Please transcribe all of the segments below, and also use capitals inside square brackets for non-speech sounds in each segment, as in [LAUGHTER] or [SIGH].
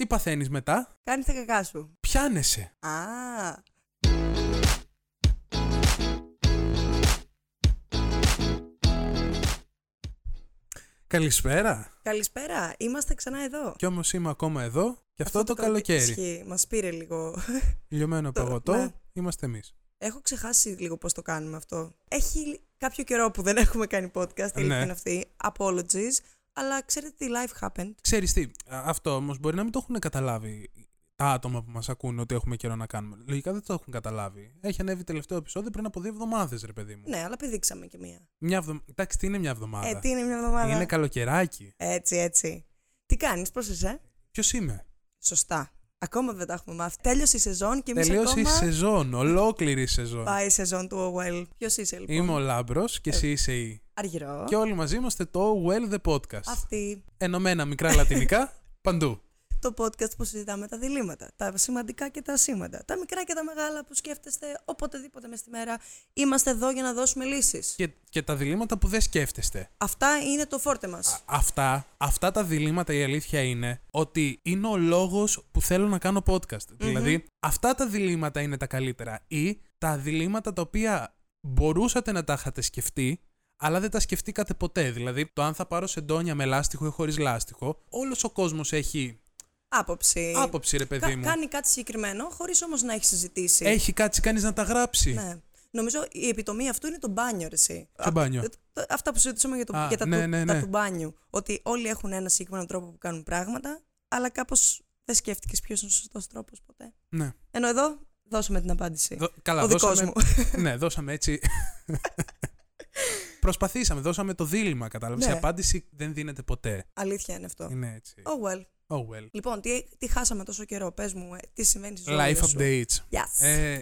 Τι παθαίνεις μετά, Κάνεις τα κακά σου. πιάνεσαι. Α, Καλησπέρα. καλησπέρα. Είμαστε ξανά εδώ. Κι όμως είμαι ακόμα εδώ και αυτό, το, καλοκαίρι. Ισχύει. Μας πήρε λίγο. Λιωμένο Το- παγωτό, ναι. είμαστε εμείς. Έχω ξεχάσει λίγο πώς το κάνουμε αυτό. Έχει κάποιο καιρό που δεν έχουμε κάνει podcast, η αλήθεια Ναι. είναι αυτή. Apologies. Αλλά ξέρετε τι life happened. Ξέρεις τι, α, αυτό όμως μπορεί να μην το έχουν καταλάβει τα άτομα που μας ακούνε ότι έχουμε καιρό να κάνουμε. Λογικά δεν το έχουν καταλάβει. Έχει ανέβει τελευταίο επεισόδιο πριν από δύο εβδομάδες, ρε παιδί μου. Ναι, αλλά πηδήξαμε κι μία. Μια εβδο... Εντάξει, τι είναι μια εβδομάδα; Ε, τι είναι μια εβδομάδα; Είναι καλοκαιράκι. Έτσι, έτσι. Τι κάνεις, πώς είσαι; Ποιος είμαι; Σωστά. Ακόμα δεν τα έχουμε μάθει. Τέλειωσε η σεζόν και εμείς Τελείωσε ακόμα... η σεζόν, ολόκληρη η σεζόν. Πάει η σεζόν του OWL. Ποιος είσαι λοιπόν; Είμαι ο Λάμπρος και εσύ είσαι η. Αργυρό. Και όλοι μαζί είμαστε το Well the Podcast. Αυτή. Ενωμένα μικρά λατινικά [LAUGHS] παντού. Το podcast που συζητάμε τα διλήμματα. Τα σημαντικά και τα ασήμαντα. Τα μικρά και τα μεγάλα που σκέφτεστε οποτεδήποτε μες στη μέρα. Είμαστε εδώ για να δώσουμε λύσεις. Και, και τα διλήμματα που δεν σκέφτεστε. Αυτά είναι το φόρτε μας. Αυτά, αυτά τα διλήμματα η αλήθεια είναι ότι είναι ο λόγος που θέλω να κάνω podcast. Δηλαδή, αυτά τα διλήμματα είναι τα καλύτερα. Ή τα διλήμματα τα οποία μπορούσατε να τα είχατε σκεφτεί, αλλά δεν τα σκεφτήκατε ποτέ. Δηλαδή, το αν θα πάρω σεντόνια με λάστιχο ή χωρίς λάστιχο, όλος ο κόσμος έχει Άποψη. άποψη, ρε παιδί Κα- μου. κάνει κάτι συγκεκριμένο χωρίς όμως να έχει συζητήσει. Έχει κάτσει κανείς να τα γράψει. Ναι. Νομίζω η επιτομή αυτού είναι το μπάνιο, ρε, εσύ. Ποιο μπάνιο; Α, το- Αυτά που συζητούσαμε για, το, Α, για τα, ναι, του, ναι, τα ναι. του μπάνιου. Ότι όλοι έχουν ένα συγκεκριμένο τρόπο που κάνουν πράγματα, αλλά κάπως δεν σκέφτηκες ποιος είναι ο σωστός τρόπος ποτέ. Ναι. Ενώ εδώ δώσουμε την απάντηση. Δω- καλά, ο δικός δώσαμε, μου. [LAUGHS] ναι, δώσαμε έτσι. [LAUGHS] Προσπαθήσαμε, δώσαμε το δίλημα, κατάλαβες. Ναι. Η απάντηση δεν δίνεται ποτέ. Αλήθεια είναι αυτό. Είναι έτσι. Oh well. Oh well. Λοιπόν, τι, τι χάσαμε τόσο καιρό, πες μου, ε, τι συμβαίνει στη ζωή Life σου. updates. Yes. Ε,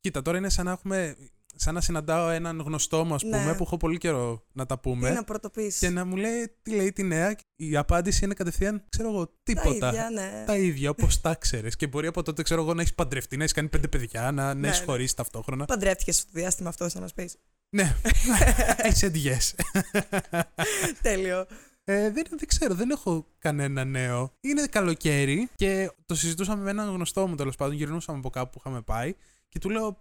κοίτα, τώρα είναι σαν να έχουμε. Σαν να συναντάω έναν γνωστό μου, ας πούμε, Ναι. που έχω πολύ καιρό να τα τι πούμε. να πρωτοποιήσεις. Και να μου λέει τι λέει τη νέα. Η απάντηση είναι κατευθείαν, ξέρω εγώ, Τα τίποτα. ίδια, ναι. Τα ίδια, όπως τα ξέρεις. Και μπορεί από τότε, ξέρω εγώ, να έχεις παντρευτεί, να έχεις κάνει πέντε παιδιά, να, Ναι, να έχεις ναι. χωρίσει ταυτόχρονα. Παντρεύτηκες στο διάστημα αυτό, θα μας πεις. Ναι. I said yes. Τέλειο. Ε, δεν, δεν ξέρω, δεν έχω κανένα νέο. Είναι καλοκαίρι και το συζητούσαμε με έναν γνωστό μου τέλος πάντων. Γυρνούσαμε από κάπου που είχαμε πάει και του λέω: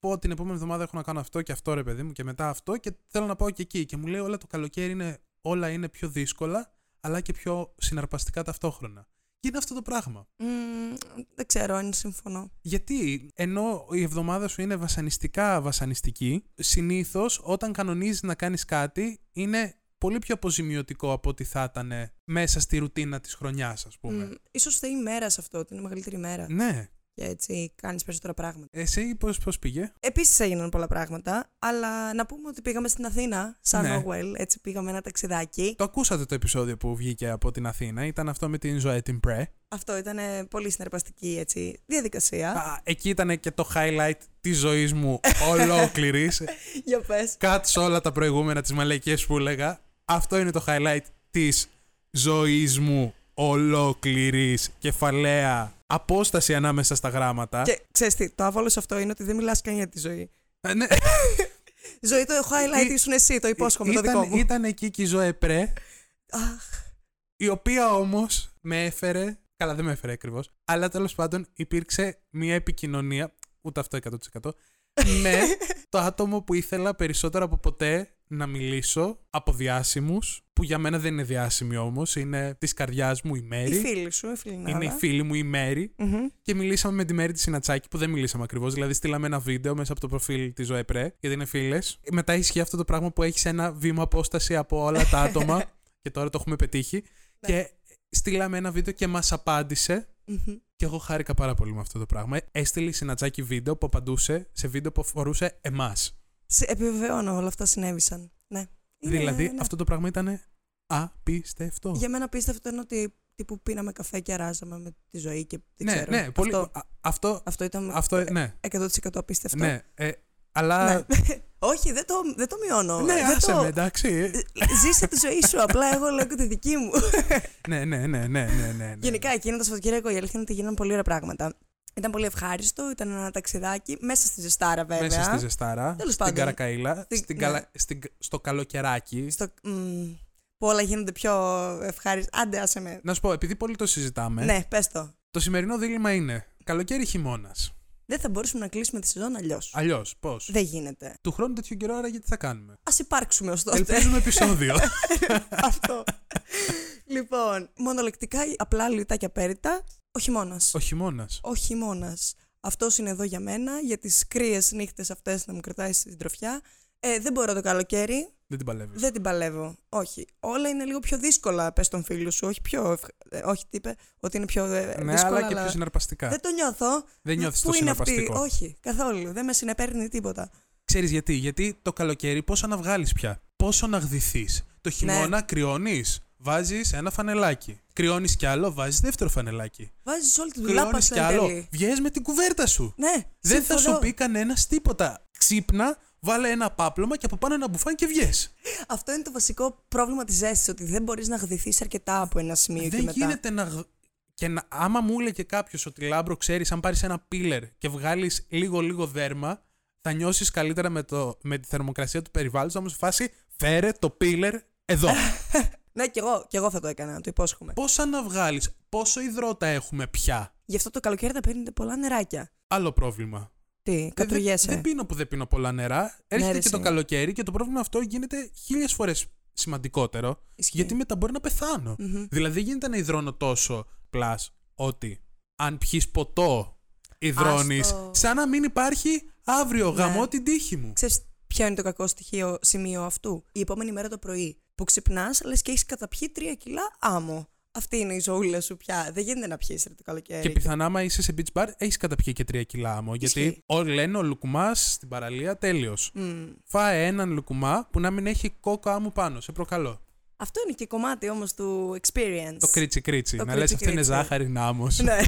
Πω την επόμενη εβδομάδα έχω να κάνω αυτό και αυτό, ρε παιδί μου, και μετά αυτό και θέλω να πάω και εκεί. Και μου λέει: Όλα το καλοκαίρι είναι, όλα είναι πιο δύσκολα, αλλά και πιο συναρπαστικά ταυτόχρονα. Και είναι αυτό το πράγμα. Μμμ, δεν ξέρω αν συμφωνώ. Γιατί ενώ η εβδομάδα σου είναι βασανιστικά βασανιστική, συνήθως όταν κανονίζεις να κάνεις κάτι είναι πολύ πιο αποζημιωτικό από ό,τι θα ήταν μέσα στη ρουτίνα της χρονιάς, ας πούμε. Μμ, ίσως θεεί μέρα σε αυτό, ότι είναι η μεγαλύτερη μέρα. Ναι. Και έτσι κάνεις περισσότερα πράγματα. Εσύ πώς πώς πήγε; Επίσης έγιναν πολλά πράγματα, αλλά να πούμε ότι πήγαμε στην Αθήνα, σαν Ναι. Nowell, έτσι πήγαμε ένα ταξιδάκι. Το ακούσατε το επεισόδιο που βγήκε από την Αθήνα. Ήταν αυτό με την Ζωέ την Πρέ. Αυτό ήταν ε, πολύ συναρπαστική έτσι, διαδικασία. Α, εκεί ήταν και το highlight της ζωής μου ολόκληρης. [LAUGHS] Για πες. Κάτσε όλα τα προηγούμενα τις μαλαϊκές που έλεγα. Αυτό είναι το highlight της ζωής μου ολόκληρης κεφαλαία απόσταση ανάμεσα στα γράμματα. Και ξέρεις τι, το άβολο σε αυτό είναι ότι δεν μιλάς καν για τη ζωή. Ε, ναι, [LAUGHS] Η ζωή το highlight Ή- ήσουν εσύ, το υπόσχομαι, το ήταν, δικό μου. ήταν εκεί και η Ζωέ Πρέ, Αχ, η οποία όμως με έφερε, καλά δεν με έφερε ακριβώς, αλλά τέλος πάντων υπήρξε μια επικοινωνία, ούτε αυτό 100%, [LAUGHS] με το άτομο που ήθελα περισσότερο από ποτέ να μιλήσω από διάσημους, που για μένα δεν είναι διάσημοι όμως, είναι της καρδιάς μου η η Μέρη. φίλη σου, η φίλη Είναι η φίλη μου η Μέρη Μμμ. και μιλήσαμε με τη Μέρη της Συνατσάκη που δεν μιλήσαμε ακριβώς. Δηλαδή, στείλαμε ένα βίντεο μέσα από το προφίλ της ΖΟΕΠΡΕ, γιατί είναι φίλες. Μετά ισχύει αυτό το πράγμα που έχεις ένα βήμα απόσταση από όλα τα άτομα [LAUGHS] και τώρα το έχουμε πετύχει. Ναι. Και στείλαμε ένα βίντεο και μας απάντησε. Μμμ. Και εγώ χάρηκα πάρα πολύ με αυτό το πράγμα. Έστειλε η Συνατσάκη βίντεο που απαντούσε σε βίντεο που αφορούσε εμάς. Σε επιβεβαιώνω, όλα αυτά συνέβησαν. Ναι. Είναι- Δηλαδή, ναι. αυτό το πράγμα ήταν απίστευτο. Για μένα απίστευτο είναι ότι τύπου πίναμε καφέ και αράζαμε με τη ζωή και δεν ναι, ξέρω. ναι, πολύ. Αυτό, α- Αυτό, αυτό ήταν αυτό, ναι, 100% απίστευτο. ναι. Ε, αλλά. Ναι. [LAUGHS] Όχι, δεν το, δεν το μειώνω. Ναι, δεν άσε το... με, εντάξει. Ζήσε τη ζωή σου, απλά εγώ λέω και τη δική μου. [LAUGHS] ναι, ναι, ναι, ναι, ναι, ναι, ναι. Γενικά, εκείνο το Σαββατοκύριακο η αλήθεια είναι ότι γίνανε πολύ ωραία πράγματα. Ήταν πολύ ευχάριστο, ήταν ένα ταξιδάκι μέσα στη ζεστάρα βέβαια. Μέσα στη ζεστάρα, Τέλος στην πάντων. Καρακαήλα, Στη- στην ναι. καλα... στην... στο καλοκαιράκι. Στο, μ, που όλα γίνονται πιο ευχάριστα. Άντε, άσε με. Να σου πω, επειδή πολύ το συζητάμε, Ναι, πες το. το σημερινό δίλημα είναι καλοκαίρι χειμώνας. Δεν θα μπορούσαμε να κλείσουμε τη σεζόν αλλιώς. Αλλιώς, πώς; Δεν γίνεται. Του χρόνου τέτοιο καιρό, άρα γιατί θα κάνουμε; Α υπάρξουμε ως τότε. Ελπίζουμε επεισόδιο. [LAUGHS] Αυτό. λοιπόν, μονολεκτικά, απλά λιτά και απέριτα, ο χειμώνας. Ο χειμώνας. Ο χειμώνας. Αυτός είναι εδώ για μένα, για τις κρύες νύχτες αυτές να μου κρατάει στην τροφιά. Ε, δεν μπορώ το καλοκαίρι. Δεν την παλεύεις. Δεν την παλεύω. Όχι. Όλα είναι λίγο πιο δύσκολα, πες τον φίλο σου. Όχι πιο. ευχ- ε, όχι, τι είπε, ότι είναι πιο ε, Ναι, δύσκολα. αλλά και πιο συναρπαστικά. Δεν το νιώθω. Δεν νιώθεις Πού το είναι αυτή. συναρπαστικό. Όχι, καθόλου. Δεν με συνεπέρνει τίποτα. Ξέρεις γιατί; Γιατί το καλοκαίρι πόσο να βγάλεις πια; Πόσο να γδυθείς; Το χειμώνα Ναι. κρυώνεις. Βάζεις ένα φανελάκι. Κρυώνεις κι άλλο, βάζεις δεύτερο φανελάκι. Βάζεις όλη τη δουλάπα Κρυώνεις σου κι εν άλλο. τέλει. Βγαίνει με την κουβέρτα σου. Ναι, Δεν θα συμφωνώ. σου πει κανένας τίποτα. Ξύπνα, βάλε ένα πάπλωμα και από πάνω ένα μπουφάν και βγες. Αυτό είναι το βασικό πρόβλημα της ζέστη, ότι δεν μπορείς να γδυθείς αρκετά από ένα σημείο και Δεν μετά. γίνεται να. γ- Και να, άμα μου έλεγε κάποιος ότι λάμπρο ξέρεις, αν πάρεις ένα πίλερ και βγάλεις λίγο-λίγο δέρμα, θα νιώσεις καλύτερα με, το, με τη θερμοκρασία του περιβάλλοντος. Θα μου σε φάση, φέρε το πίλερ εδώ. [LAUGHS] Ναι, κι εγώ, κι εγώ θα το έκανα, το υπόσχομαι. Πόσα να βγάλεις, πόσο υδρότα έχουμε πια; Γι' αυτό το καλοκαίρι θα πίνετε πολλά νεράκια. Άλλο πρόβλημα. Τι, Δεν, κατουργέσαι. δεν πίνω που δεν πίνω πολλά νερά. Έρχεται ρε, και το εσύ. καλοκαίρι και το πρόβλημα αυτό γίνεται χίλιες φορές σημαντικότερο. Ισχύει. Γιατί μετά μπορεί να πεθάνω. Μμμ. Δηλαδή δεν γίνεται να υδρώνω τόσο πλάς ότι αν πιεις ποτό υδρώνεις Άστο. σαν να μην υπάρχει αύριο Ναι. γαμώ την τύχη μου. Ξέρεις ποιο είναι το κακό στοιχείο, σημείο αυτού; Η επόμενη μέρα το πρωί που ξυπνάς, λες και έχεις καταπιεί τρία κιλά άμμο. Αυτή είναι η ζωούλα σου πια. Δεν γίνεται να πιέσεις το καλοκαίρι. Και πιθανά άμα είσαι σε beach bar έχεις καταπιεί και τρία κιλά άμμο. Γιατί Ισχύει. όλοι λένε ο λουκουμάς στην παραλία τέλειος. Μμ. Φάε έναν λουκουμά που να μην έχει κόκο άμμο πάνω. Σε προκαλώ. Αυτό είναι και κομμάτι όμως του experience. Το κρίτσι κρίτσι. Το να λες αυτό είναι κρίτσι-κρίτσι. ζάχαρη είναι άμμος. ναι.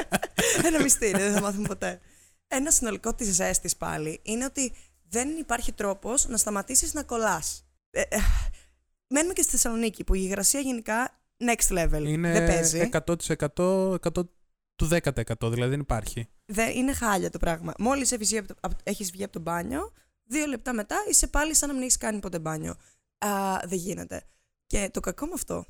[LAUGHS] Ένα μυστήριο, δεν θα μάθουμε ποτέ. Ένα συνολικό της ζέστης πάλι είναι ότι δεν υπάρχει τρόπος να σταματήσεις να κολλάς. Ε, ε, μένουμε και στη Θεσσαλονίκη που η υγρασία γενικά next level. Είναι δεν παίζει. 100%, 100 του 10%. Δηλαδή δεν υπάρχει. Δεν, είναι χάλια το πράγμα. Μόλις έχεις βγει, από το, απ- έχεις βγει από το μπάνιο, δύο λεπτά μετά είσαι πάλι σαν να μην έχεις κάνει ποτέ μπάνιο. Α, δεν γίνεται. Και το κακό με αυτό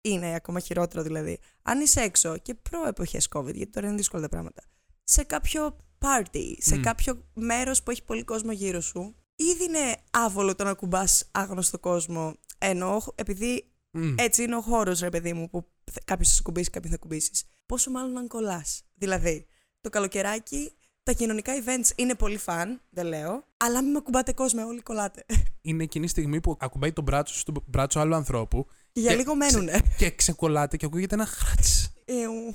είναι ακόμα χειρότερο δηλαδή. Αν είσαι έξω και προ-εποχές COVID, γιατί τώρα είναι δύσκολα τα πράγματα, σε κάποιο party, σε Μμ. κάποιο μέρος που έχει πολύ κόσμο γύρω σου, ήδη είναι άβολο το να κουμπάς άγνωστο κόσμο. Ενώ επειδή Μμ. έτσι είναι ο χώρος, ρε παιδί μου, που κάποιος θα σε κουμπίσει, κάποιον θα κουμπίσεις. Πόσο μάλλον αν κολλάς. Δηλαδή, το καλοκαιράκι, τα κοινωνικά events είναι πολύ φαν, δεν λέω, αλλά μην με κουμπάτε κόσμο, όλοι κολλάτε. Είναι εκείνη η στιγμή που ακουμπάει το μπράτσο σου στο μπράτσο άλλου ανθρώπου Και για Και λίγο μένουνε. και ξεκολλάτε και ακούγεται ένα χράτς. Εου.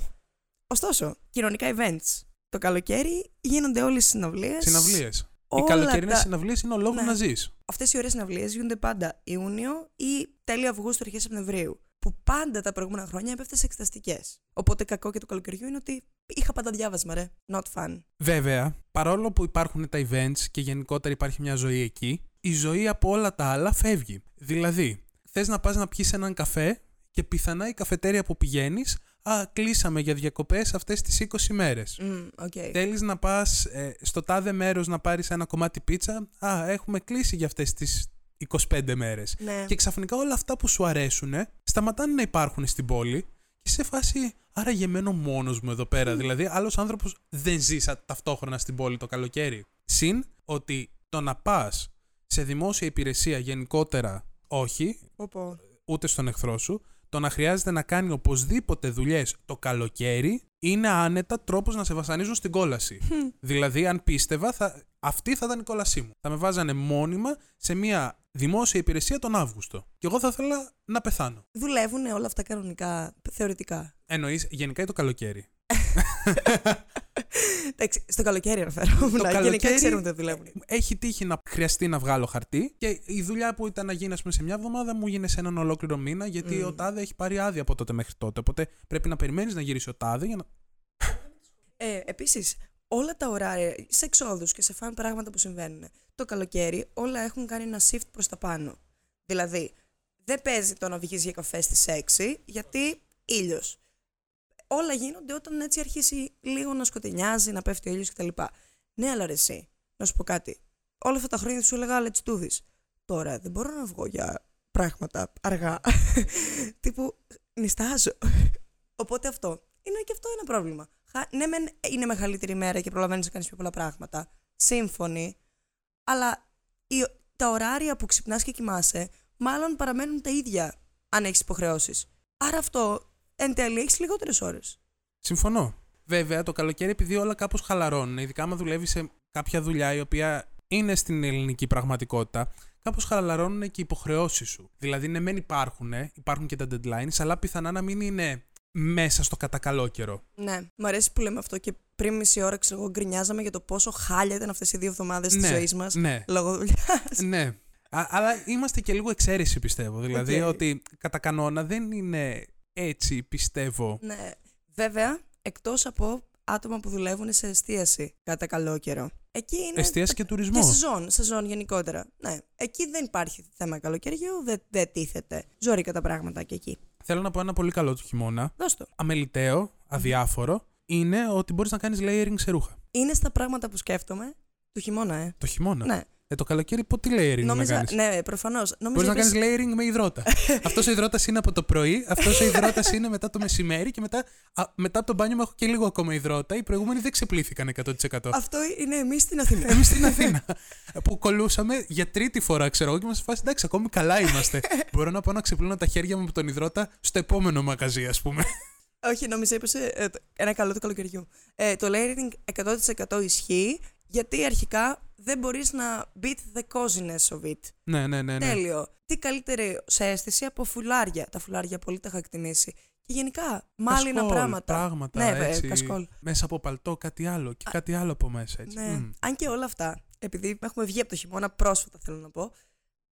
Ωστόσο, κοινωνικά events. Το καλοκαίρι γίνονται όλες οι συναυλίες. Συναυλίες. Οι όλα καλοκαιρινές τα- συναυλίες είναι ο λόγο Ναι. να ζεις. Αυτές οι ωραίες συναυλίες γίνονται πάντα Ιούνιο ή τέλη Αυγούστου, αρχές Σεπτεμβρίου. Που πάντα τα προηγούμενα χρόνια έπεφτε σε εξεταστικέ. Οπότε κακό και του καλοκαιριού είναι ότι είχα πάντα διάβασμα, ρε. Not fun. Βέβαια, παρόλο που υπάρχουν τα events και γενικότερα υπάρχει μια ζωή εκεί, η ζωή από όλα τα άλλα φεύγει. Δηλαδή, θες να πας να πιεις έναν καφέ και πιθανά η καφετέρια που πηγαίνεις, Α, κλείσαμε για διακοπές αυτές τις 20 μέρες. Mm, okay. Θέλεις να πας στο τάδε μέρος να πάρεις ένα κομμάτι πίτσα; Α, έχουμε κλείσει για αυτές τις 25 μέρες. Ναι. Και ξαφνικά όλα αυτά που σου αρέσουν σταματάνε να υπάρχουν στην πόλη και σε φάση άρα γεμένο μόνος μου εδώ πέρα. Δηλαδή άλλος άνθρωπος δεν ζει σα- ταυτόχρονα στην πόλη το καλοκαίρι. Συν ότι το να πας σε δημόσια υπηρεσία γενικότερα όχι, Οπό. ούτε στον εχθρό σου, το να χρειάζεται να κάνει οπωσδήποτε δουλειές το καλοκαίρι είναι άνετα τρόπος να σε βασανίζουν στην κόλαση. Δηλαδή, αν πίστευα, θα... αυτή θα ήταν η κόλασή μου. Θα με βάζανε μόνιμα σε μια δημόσια υπηρεσία τον Αύγουστο. Και εγώ θα ήθελα να πεθάνω. Δουλεύουν όλα αυτά κανονικά, θεωρητικά. Εννοείς γενικά ή το καλοκαίρι; [LAUGHS] Εντάξει, στο καλοκαίρι αναφέρομαι. Γενικά ξέρουμε ότι δουλεύουν. έχει τύχει να χρειαστεί να βγάλω χαρτί και η δουλειά που ήταν να γίνει ας πούμε, σε μια εβδομάδα μου γίνει σε έναν ολόκληρο μήνα γιατί Μμ. ο Τάδε έχει πάρει άδεια από τότε μέχρι τότε. Οπότε πρέπει να περιμένεις να γυρίσει ο Τάδε για να. Ε, Επίσης, όλα τα ωράρια, σε εξόδους και σε φαν πράγματα που συμβαίνουν, το καλοκαίρι όλα έχουν κάνει ένα shift προς τα πάνω. Δηλαδή, δεν παίζει το να βγεις για καφέ στις 6, γιατί ήλιος. Όλα γίνονται όταν έτσι αρχίσει λίγο να σκοτεινιάζει, να πέφτει ο ήλιος κτλ. Ναι, αλλά ρε εσύ, να σου πω κάτι. Όλα αυτά τα χρόνια σου έλεγα let's do this. Τώρα δεν μπορώ να βγω για πράγματα αργά. [LAUGHS] Τύπου νιστάζω. [LAUGHS] Οπότε αυτό. Είναι και αυτό ένα πρόβλημα. Χα- Ναι, μεν είναι μεγαλύτερη μέρα και προλαβαίνεις να κάνεις πιο πολλά πράγματα. Σύμφωνοι. Αλλά οι- τα ωράρια που ξυπνάς και κοιμάσαι, μάλλον παραμένουν τα ίδια αν έχεις υποχρεώσεις. Άρα αυτό εν τέλει έχεις λιγότερες ώρες. Συμφωνώ. Βέβαια, το καλοκαίρι, επειδή όλα κάπως χαλαρώνουν, ειδικά άμα δουλεύει σε κάποια δουλειά η οποία είναι στην ελληνική πραγματικότητα, κάπως χαλαρώνουν και οι υποχρεώσεις σου. Δηλαδή, ναι, μεν υπάρχουν, υπάρχουν και τα deadlines, αλλά πιθανά να μην είναι μέσα στο κατά καλό καιρό. Ναι, μου αρέσει που λέμε αυτό και πριν μισή ώρα ξέρω εγώ γκρινιάζαμε για το πόσο χάλια ήταν αυτές οι δύο εβδομάδες της ναι, ζωής μας Ναι, λόγω δουλειάς. ναι. Α, αλλά είμαστε και λίγο εξαίρεση, πιστεύω. Δηλαδή, ΟΚ. ότι κατά κανόνα δεν είναι έτσι, πιστεύω. ναι. Βέβαια, εκτός από άτομα που δουλεύουν σε εστίαση κατά καλό καιρό. Εκεί είναι. Εστίαση και τουρισμό. Και σεζόν, σεζόν γενικότερα. Ναι. Εκεί δεν υπάρχει θέμα καλοκαιριού, δεν, δεν τίθεται. Ζόρικα τα πράγματα και εκεί. Θέλω να πω ένα πολύ καλό του χειμώνα. Δώσ' το. Αμεληταίο, αδιάφορο, είναι ότι μπορείς να κάνεις layering σε ρούχα. Είναι στα πράγματα που σκέφτομαι του χειμώνα, ε. Το χειμώνα. Ναι. Ε, το καλοκαίρι πότε layering Νόμιζα, να κάνεις; ναι, προφανώς. Μπορείς να κάνεις layering με υδρότα. [LAUGHS] αυτός ο υδρότας είναι από το πρωί, αυτός ο υδρότας είναι μετά το μεσημέρι και μετά, α, μετά από το μπάνιο μου έχω και λίγο ακόμα υδρότα. Οι προηγούμενοι δεν ξεπλήθηκαν 100%. Αυτό είναι εμείς στην Αθήνα. Εμείς στην Αθήνα που κολούσαμε για τρίτη φορά, ξέρω εγώ, και μα φάση εντάξει, ακόμη καλά είμαστε. [LAUGHS] Μπορώ να πάω να ξεπλύνω τα χέρια μου από τον υδρότα στο επόμενο μαγαζί, ας πούμε. Όχι, νόμιζα είπες ε, το- ένα καλό του καλοκαιριού. Ε, το layering 100% ισχύει γιατί αρχικά δεν μπορείς να beat the coziness of it. ναι, ναι, ναι. ναι. Τέλειο. Τι καλύτερη σε αίσθηση από φουλάρια. Τα φουλάρια πολύ τα είχα εκτιμήσει. Και γενικά, μάλινα Κασκόλ, πράγματα. πράγματα ναι, βέβαια, έτσι, κασκόλ. Μέσα από παλτό κάτι άλλο και κάτι άλλο από μέσα. Έτσι. Ναι. Μμ. Αν και όλα αυτά, επειδή έχουμε βγει από το χειμώνα πρόσφατα, θέλω να πω,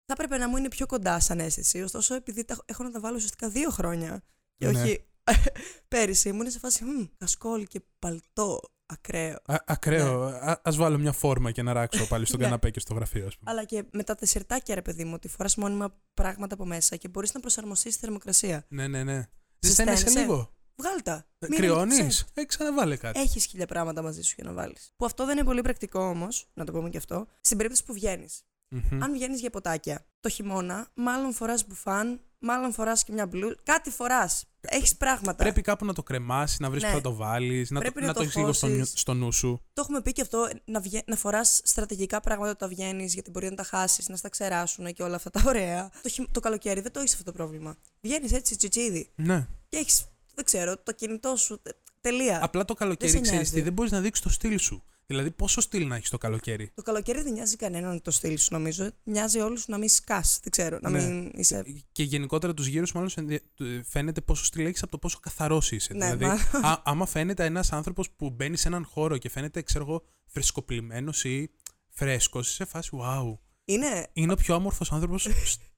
θα έπρεπε να μου είναι πιο κοντά σαν αίσθηση. Ωστόσο, επειδή τα, έχω να τα βάλω ουσιαστικά δύο χρόνια και Ναι. όχι [LAUGHS] πέρυσι, μου είναι σε φάση «Μμ, κασκόλ και παλτό ακραίο. Α, ακραίο. Α ας βάλω μια φόρμα και να ράξω πάλι [LAUGHS] στον Ναι. καναπέ και στο γραφείο, ας πούμε. Αλλά και με τα τεσσερτάκια, ρε παιδί μου, ότι φοράς μόνιμα πράγματα από μέσα και μπορείς να προσαρμοστείς στη θερμοκρασία. Ναι, ναι, ναι. Ζεσταίνεσαι. Ζεσταίνεσαι λίγο; Βγάλ τα. Μην Κρυώνεις; είναι- Ε, ξαναβάλε κάτι. Έχεις χίλια πράγματα μαζί σου για να βάλεις. Που αυτό δεν είναι πολύ πρακτικό όμως, να το πούμε και αυτό, στην περίπτωση που βγαίνεις. Μμμ. Αν βγαίνεις για ποτάκια το χειμώνα, μάλλον φοράς μπουφάν, μάλλον φοράς και μια μπλου. Κάτι φοράς. Έχεις πράγματα. Πρέπει κάπου να το κρεμάσει, να βρεις Ναι. που θα το βάλεις, να, το, Πρέπει να να το το έχεις λίγο στο, νου- χώσεις. στο νου σου. Το έχουμε πει και αυτό, να, βγε... να φοράς στρατηγικά πράγματα όταν βγαίνεις, γιατί μπορεί να τα χάσεις, να στα ξεράσουν και όλα αυτά τα ωραία. Το, χει... το καλοκαίρι δεν το έχεις αυτό το πρόβλημα. Βγαίνεις έτσι τσιτσίδι Ναι. και έχεις, δεν ξέρω, το κινητό σου. τε- Τελεία. Απλά το Δεν καλοκαίρι σε ξέρεις νοιάζει. τι, δεν μπορείς να δείξεις το στυλ σου. Δηλαδή, πόσο στυλ να έχεις το καλοκαίρι; Το καλοκαίρι δεν νοιάζει κανέναν το στυλ σου, νομίζω. Νοιάζει όλους να μην σκάς. Δεν ξέρω, να Ναι. μην είσαι. Και γενικότερα τους γύρους μάλλον σε ενδια- του- φαίνεται πόσο στυλ έχεις από το πόσο καθαρός είσαι. Ναι, δηλαδή, μα- α, άμα φαίνεται ένας άνθρωπος που μπαίνει σε έναν χώρο και φαίνεται, ξέρω εγώ, φρεσκοπλημένος ή φρέσκος, είσαι σε φάση wow. Είναι. Είναι ο πιο όμορφος άνθρωπος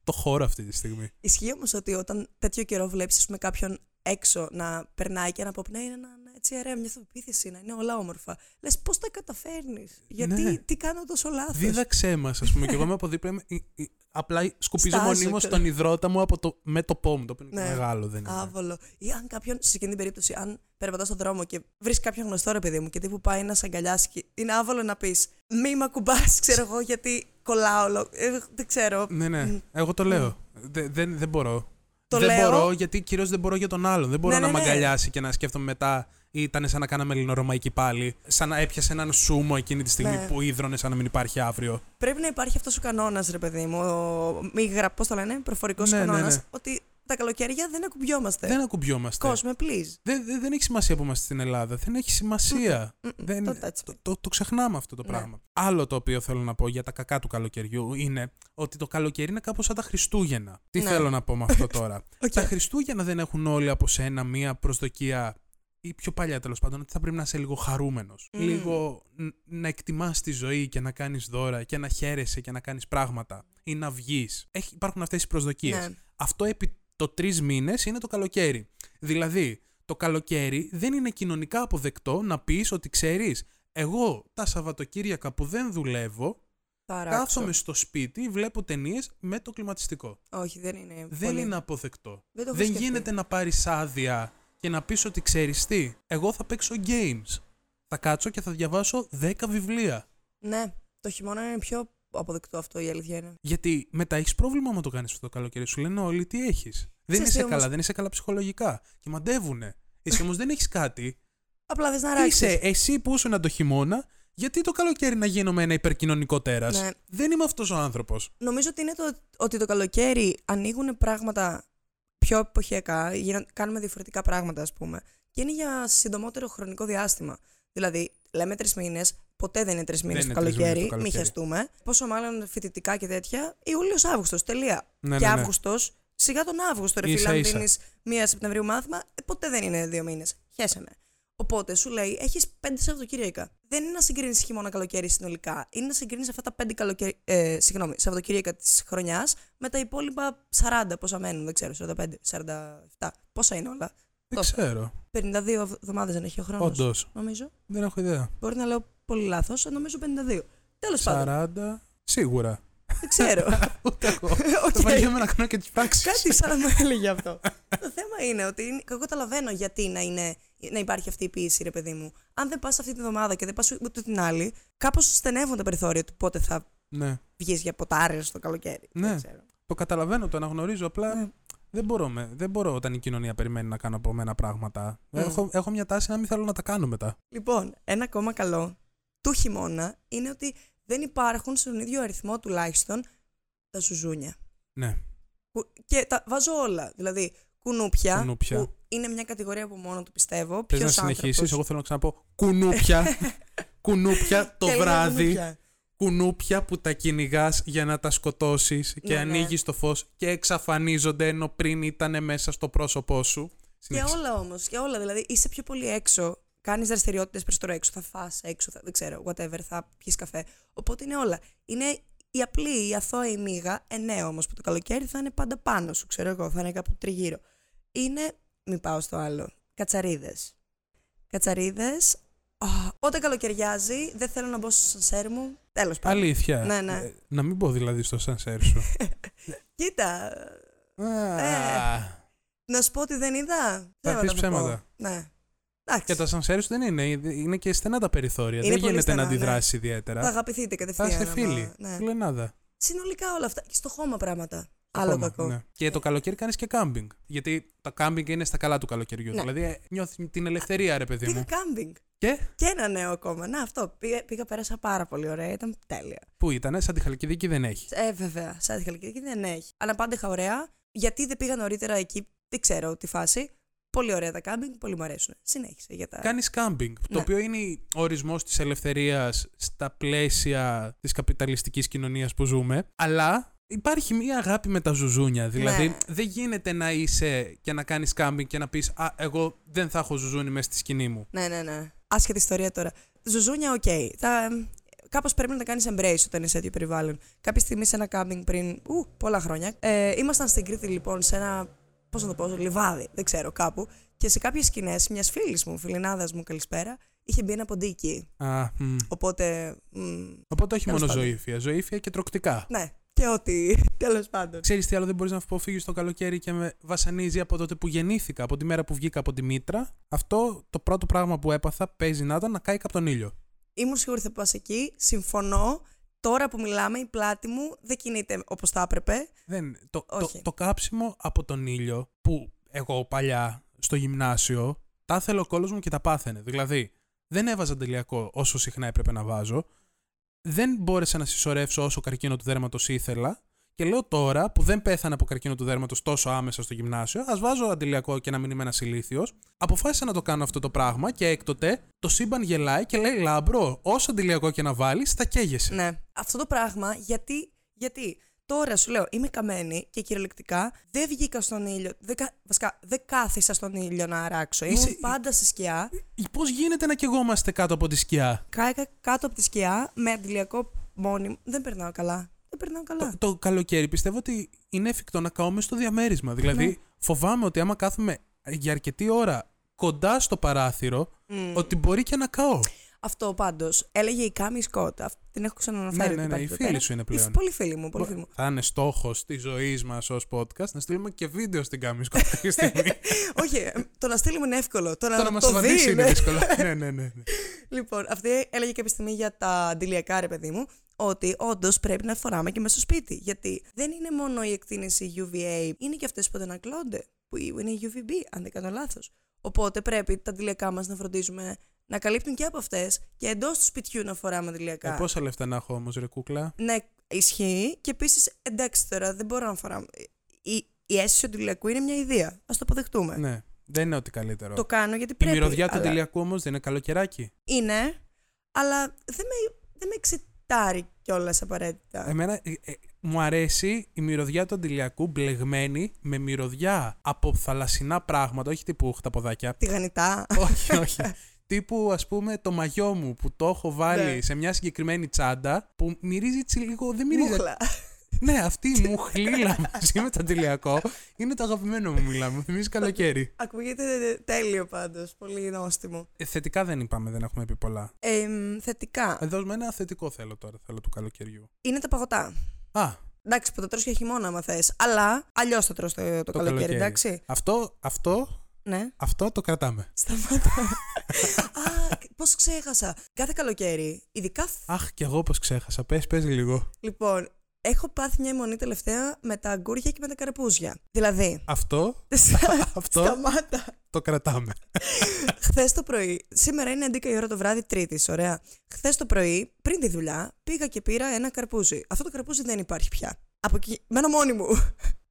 στο χώρο αυτή τη στιγμή. Ισχύει όμως ότι όταν τέτοιο καιρό βλέπεις με κάποιον έξω να περνάει και να πω ναι, είναι ένα ένα έτσι ωραία, μια αυτοπεποίθηση, να είναι όλα όμορφα. Λες πώς τα καταφέρνεις; Γιατί Ναι. τι κάνω τόσο λάθος; Δίδαξέ μας, ας πούμε. και εγώ είμαι από δίπλα. είμαι- ε, ε, Απλά σκουπίζω Στάζω, μονίμως ξέρω. τον υδρότα μου από το, με το πόμ. Το οποίο είναι Ναι. μεγάλο, δεν είναι. Άβολο. Ή αν κάποιον, σε εκείνη την περίπτωση, αν περπατάς στον δρόμο και βρεις κάποιον γνωστό ρε παιδί μου και τύπου πάει να σε αγκαλιάσει, και είναι άβολο να πεις Μη με ακουμπάς, ξέρω εγώ, γιατί κολλάω. όλο». Ε, δεν ξέρω. Ναι, ναι. Εγώ το λέω. Δεν, δεν, δεν μπορώ. Το δεν λέω. μπορώ γιατί κυρίως δεν μπορώ για τον άλλον. Δεν μπορώ Ναι, να ναι, με ναι. αγκαλιάσει και να σκέφτομαι μετά. Ήταν σαν να κάναμε ελληνορωμαϊκή πάλι. Σαν να έπιασε έναν σούμο εκείνη τη στιγμή Ναι. που ίδρωνε σαν να μην υπάρχει αύριο. Πρέπει να υπάρχει αυτός ο κανόνας, ρε παιδί μου. Ο, μη γρα, πώς το λένε, προφορικός Ναι, ναι, κανόνας. ναι. Ότι τα καλοκαίρια δεν ακουμπιόμαστε. Δεν ακουμπιόμαστε. Κόσμε, please. Δεν, δεν, δεν έχει σημασία που είμαστε στην Ελλάδα. Δεν έχει σημασία. Μμμ, Δεν, το touch το, το, το ξεχνάμε αυτό το Ναι. πράγμα. Άλλο το οποίο θέλω να πω για τα κακά του καλοκαιριού είναι ότι το καλοκαίρι είναι κάπως σαν τα Χριστούγεννα. Τι Ναι. θέλω να πω με αυτό τώρα. [LAUGHS] Οκ. Τα Χριστούγεννα δεν έχουν όλοι από σένα μία προσδοκία ή πιο παλιά τέλος πάντων, ότι θα πρέπει να είσαι λίγο χαρούμενος. Μμμ. Λίγο ν- να εκτιμάς τη ζωή και να κάνεις δώρα και να χαίρεσαι και να κάνεις πράγματα ή να βγεις. Υπάρχουν αυτές οι προσδοκίες. Ναι. Αυτό επί το τρεις μήνες είναι το καλοκαίρι. Δηλαδή, το καλοκαίρι δεν είναι κοινωνικά αποδεκτό να πεις ότι ξέρεις, εγώ τα Σαββατοκύριακα που δεν δουλεύω, Θα ράξω. κάθομαι στο σπίτι, βλέπω ταινίες με το κλιματιστικό. Όχι, δεν είναι. Δεν πολύ. είναι αποδεκτό. Δεν το έχω Δεν σκεφτεί. γίνεται να πάρεις άδεια και να πεις ότι ξέρεις τι. Εγώ θα παίξω games. Θα κάτσω και θα διαβάσω 10 βιβλία. Ναι, το χειμώνα είναι πιο αποδεκτό αυτό η αλήθεια είναι. Γιατί μετά έχεις πρόβλημα άμα το κάνεις αυτό το καλοκαίρι. Σου λένε όλοι τι έχεις; Δεν Ξέρεις είσαι τι όμως- καλά, δεν είσαι καλά ψυχολογικά. Και μαντεύουνε. Εσύ όμως δεν έχεις κάτι. Απλά δεν να Τι ράξεις. είσαι εσύ που ήσουν το χειμώνα, γιατί το καλοκαίρι να γίνομαι ένα υπερκοινωνικό τέρας; Ναι. Δεν είμαι αυτός ο άνθρωπος. Νομίζω ότι είναι το ότι το καλοκαίρι ανοίγουν πράγματα πιο εποχιακά, γίνα- κάνουμε διαφορετικά πράγματα, ας πούμε. Και είναι για συντομότερο χρονικό διάστημα. Δηλαδή, λέμε τρεις μήνες, ποτέ δεν είναι τρεις μήνες το είναι τρεις μήνες το καλοκαίρι, μην καλοκαίρι. χεστούμε. Πόσο μάλλον φοιτητικά και τέτοια, Ιούλιο-Αύγουστο, τελεία. Ναι, και ναι, ναι. Αύγουστος, σιγά τον Αύγουστο, ρε φίλε, Ίσα αν ίσα. δίνει μία Σεπτεμβρίου μάθημα, ε, ποτέ δεν είναι δύο μήνες. Χέσε με. Οπότε σου λέει, έχεις πέντε Σαββατοκύριακα. Δεν είναι να συγκρίνεις χειμώνα καλοκαίρι συνολικά. Είναι να συγκρίνεις αυτά τα πέντε καλοκαίρι, ε, συγγνώμη, Σαββατοκύριακα της χρονιάς με τα υπόλοιπα 40. Πόσα μένουν, δεν ξέρω, 45, 47. Πόσα είναι όλα. Δεν Τόσα. ξέρω. 52 εβδομάδες δεν έχει ο χρόνος. Όντως. Νομίζω. Δεν έχω ιδέα. Μπορεί να λέω πολύ λάθος, νομίζω 52. Τέλος πάντων. 40. Σίγουρα. Δεν ξέρω. [LAUGHS] Ούτε εγώ. [LAUGHS] Οκ. Θα βαριέμαι να κάνω και τις πράξεις. Κάτι σαν να μου έλεγε αυτό. [LAUGHS] το θέμα είναι ότι είναι, εγώ καταλαβαίνω γιατί να, είναι, να υπάρχει αυτή η πίεση, ρε παιδί μου. Αν δεν πας αυτή τη βδομάδα και δεν πας ούτε την άλλη, κάπως στενεύουν τα περιθώρια του πότε θα Ναι. βγεις για ποτάρε το καλοκαίρι. Ναι. Δεν ξέρω. Το καταλαβαίνω, το αναγνωρίζω. Απλά Ναι. δεν, μπορώ με, δεν μπορώ όταν η κοινωνία περιμένει να κάνω από μένα πράγματα. Mm. Έχω, έχω μια τάση να μην θέλω να τα κάνω μετά. Λοιπόν, ένα ακόμα καλό του χειμώνα είναι ότι δεν υπάρχουν στον ίδιο αριθμό τουλάχιστον τα ζουζούνια. Ναι. Που- Και τα βάζω όλα. Δηλαδή, κουνούπια, Κουνούπια. που είναι μια κατηγορία από μόνο του πιστεύω. Θες Ποιος να συνεχίσεις, άνθρωπος- εγώ θέλω να ξαναπώ κουνούπια. [LAUGHS] κουνούπια το Και είναι βράδυ. κουνούπια. Κουνούπια που τα κυνηγάς για να τα σκοτώσεις και Ναι, ναι. ανοίγεις το φως και εξαφανίζονται ενώ πριν ήταν μέσα στο πρόσωπό σου. Και Συνέχισε. όλα όμως, και όλα. Δηλαδή, είσαι πιο πολύ έξω. Κάνεις δραστηριότητες περισσότερο έξω. Θα φας έξω, θα, δεν ξέρω, whatever, θα πιεις καφέ. Οπότε είναι όλα. Είναι η απλή, η αθώα, η μίγα. Ε, ναι, όμως που το καλοκαίρι θα είναι πάντα πάνω σου, ξέρω εγώ, θα είναι κάπου τριγύρω. Είναι. Μην πάω στο άλλο. Κατσαρίδες. Κατσαρίδες. Όταν καλοκαιριάζει, δεν θέλω να μπω στο σανσέρ μου. Τέλος πάντων. Αλήθεια. Ναι, ναι. Ε, να μην πω δηλαδή στο σανσέρ σου. [LAUGHS] Κοίτα, Α, να σου πω ότι δεν είδα. Θα Θέλω πεις να το πω. ψέματα. Ναι. Εντάξει. Και τα σανσέρ σου δεν είναι. Είναι και στενά τα περιθώρια. Είναι δεν πολύ γίνεται να στενά, ναι. αντιδράσεις Θα ιδιαίτερα. αγαπηθείτε Θα κατευθείαν. είστε άμα- φίλοι. Ναι. Φιλενάδα. Συνολικά όλα αυτά. Και στο χώμα πράγματα. Άλλο Ακόμα, κακό. ναι. Και το καλοκαίρι κάνεις και κάμπινγκ. Γιατί το κάμπινγκ είναι στα καλά του καλοκαιριού. Ναι. Δηλαδή νιώθεις την ελευθερία, ρε παιδί Πήγα μου. κάμπινγκ. Και; Και ένα νέο ακόμα. Να, αυτό. Πήγα, πήγα πέρασα πάρα πολύ ωραία. Ήταν τέλεια. πού ήταν, σαν τη Χαλκιδική δεν έχει. Ε, βέβαια. Σαν τη Χαλκιδική δεν έχει. Αλλά πάντεχα ωραία. Γιατί δεν πήγα νωρίτερα εκεί, δεν ξέρω τη φάση. Πολύ ωραία τα κάμπινγκ, πολύ μου αρέσουν. Συνέχισε για τα. Κάνεις κάμπινγκ. Το Ναι. οποίο είναι ο ορισμός της ελευθερίας στα πλαίσια της καπιταλιστικής κοινωνίας που ζούμε. Αλλά υπάρχει μια αγάπη με τα ζουζούνια. Δηλαδή Ναι. δεν γίνεται να είσαι και να κάνεις κάμπινγκ και να πεις Α, εγώ δεν θα έχω ζουζούνι μέσα στη σκηνή μου. Ναι, ναι, ναι. Άσχετη ιστορία τώρα. Ζουζούνια, οκ. Θα... Κάπως πρέπει να τα κάνεις embrace όταν είσαι σε τέτοιο περιβάλλον. Κάποια στιγμή σε ένα κάμπινγκ πριν ου, πολλά χρόνια. Ε, ήμασταν στην Κρήτη λοιπόν σε ένα. Πώς να το πω, λιβάδι, δεν ξέρω, κάπου. Και σε κάποιες σκηνές μιας φίλης μου, φιλινάδας μου, καλησπέρα, είχε μπει ένα ποντίκι. Α, μ. Οπότε. μ, Οπότε όχι Τέλος μόνο πάντων. ζωήφια. Ζωήφια και τροκτικά. ναι, και ό,τι. [LAUGHS] Τέλος πάντων. Ξέρεις τι άλλο δεν μπορείς να αποφύγεις το καλοκαίρι και με βασανίζει από τότε που γεννήθηκα, από τη μέρα που βγήκα από τη μήτρα. Αυτό το πρώτο πράγμα που έπαθα παίζει να ήταν να κάει από τον ήλιο. Ήμουν σίγουρη θα πας εκεί. Συμφωνώ. Τώρα που μιλάμε, η πλάτη μου δεν κινείται όπως θα έπρεπε. Δεν, το, το, Όχι. το κάψιμο από τον ήλιο που εγώ παλιά στο γυμνάσιο τα ήθελε ο κώλος μου και τα πάθαινε. Δηλαδή δεν έβαζα αντηλιακό όσο συχνά έπρεπε να βάζω. Δεν μπόρεσα να συσσωρεύσω όσο καρκίνο του δέρματος ήθελα. Και λέω τώρα που δεν πέθανα από καρκίνο του δέρματος τόσο άμεσα στο γυμνάσιο, ας βάζω αντηλιακό και να μην είμαι ένα ηλίθιο. Αποφάσισα να το κάνω αυτό το πράγμα και έκτοτε το σύμπαν γελάει και λέει Λάμπρο, όσο αντηλιακό και να βάλεις, θα καίγεσαι. Ναι. Αυτό το πράγμα γιατί, γιατί; Τώρα σου λέω είμαι καμένη και κυριολεκτικά δεν βγήκα στον ήλιο. Δεν, κα- βασικά δεν κάθισα στον ήλιο να αράξω. Ήμουν Είσαι- πάντα στη σκιά. Πώς γίνεται να καιγόμαστε κάτω από τη σκιά; Κάηκα κάτω από τη σκιά με αντιλιακό μόνιμο. Δεν περνάω καλά. Δεν περνάω καλά. Το, το καλοκαίρι πιστεύω ότι είναι εφικτό να καούμε στο διαμέρισμα. Δηλαδή, Ναι. φοβάμαι ότι άμα κάθομαι για αρκετή ώρα κοντά στο παράθυρο, Μμ. ότι μπορεί και να καώ. Αυτό πάντως έλεγε η Κάμι Σκότ. Αυτή Την έχω ξαναναφέρει. Ναι, ότι ναι, ναι, υπάρχει η εδώ φίλη πέρα. σου είναι Η- πλέον. Πολύ φίλη μου. Πολύ φίλη μου. Θα είναι στόχος της ζωής μας ως podcast να στείλουμε και βίντεο στην Κάμι κάποια [LAUGHS] στιγμή. Όχι, ε, το να στείλουμε είναι εύκολο. Το να το να μας το δει απαντήσει είναι είναι- δύσκολο. [LAUGHS] ναι, ναι, ναι. ναι. Λοιπόν, αυτή έλεγε κάποια στιγμή για τα αντιλιακά, ρε παιδί μου, ότι όντως πρέπει να φοράμε και μέσα στο σπίτι. Γιατί δεν είναι μόνο η εκτίμηση UVA, είναι και αυτές που αντανακλώνται, που είναι η UVB, αν δεν κάνω λάθος. Οπότε πρέπει τα αντιλιακά μας να φροντίζουμε να καλύπτουν και από αυτές και εντός του σπιτιού να φοράμε αντιλιακά. Ε, πόσα λεφτά να έχω όμως, ρε κούκλα; Ναι, ισχύει. Και επίσης, εντάξει τώρα, δεν μπορώ να φοράμε. Η, η αίσθηση του αντιλιακού είναι μια ιδέα. Α το αποδεχτούμε. Ναι, δεν είναι ό,τι καλύτερο. Το κάνω γιατί Η πρέπει. μυρωδιά του αλλά- αντιλιακού όμως δεν είναι καλοκαιράκι. Είναι, αλλά δεν με, δεν με εξητάρει κιόλας απαραίτητα. Εμένα ε, ε, μου αρέσει η μυρωδιά του αντιλιακού μπλεγμένη με μυρωδιά από θαλασσινά πράγματα, όχι τύπου χταποδάκια. Τηγανιτά. όχι, όχι. [LAUGHS] Τύπου ας πούμε το μαγιό μου που το έχω βάλει Ναι. σε μια συγκεκριμένη τσάντα που μυρίζει έτσι λίγο, δεν μυρίζει. Μούχλα. Ναι, αυτή η μουχλίλα μαζί με το αντιλιακό είναι το αγαπημένο μου μιλά. Μου θυμίζει καλοκαίρι. Ακούγεται τέλειο πάντως. Πολύ νόστιμο. Ε, θετικά δεν είπαμε, δεν έχουμε πει πολλά. Ε, θετικά. Εδώ με ένα θετικό θέλω τώρα, θέλω του καλοκαιριού. Είναι τα παγωτά. Α, Εντάξει, που το τρως για χειμώνα, άμα θες. Αλλά αλλιώς το τρως το, το, καλοκαίρι, εντάξει. Αυτό, αυτό, Ναι. αυτό το κρατάμε. Σταμάτα. Α, πώς ξέχασα. Κάθε καλοκαίρι, ειδικά. φ- Αχ, κι εγώ πώς ξέχασα. Πες, πες λίγο. Λοιπόν, έχω πάθει μια αιμονή τελευταία με τα αγκούρια και με τα καρπούζια. Δηλαδή. Αυτό, [LAUGHS] αυτό; Σταμάτα. το κρατάμε. Χθες το πρωί, σήμερα είναι 11 η ώρα το βράδυ Τρίτης, ωραία. Χθες το πρωί, πριν τη δουλειά, πήγα και πήρα ένα καρπούζι. Αυτό το καρπούζι δεν υπάρχει πια. Από εκεί, μένω μόνη μου.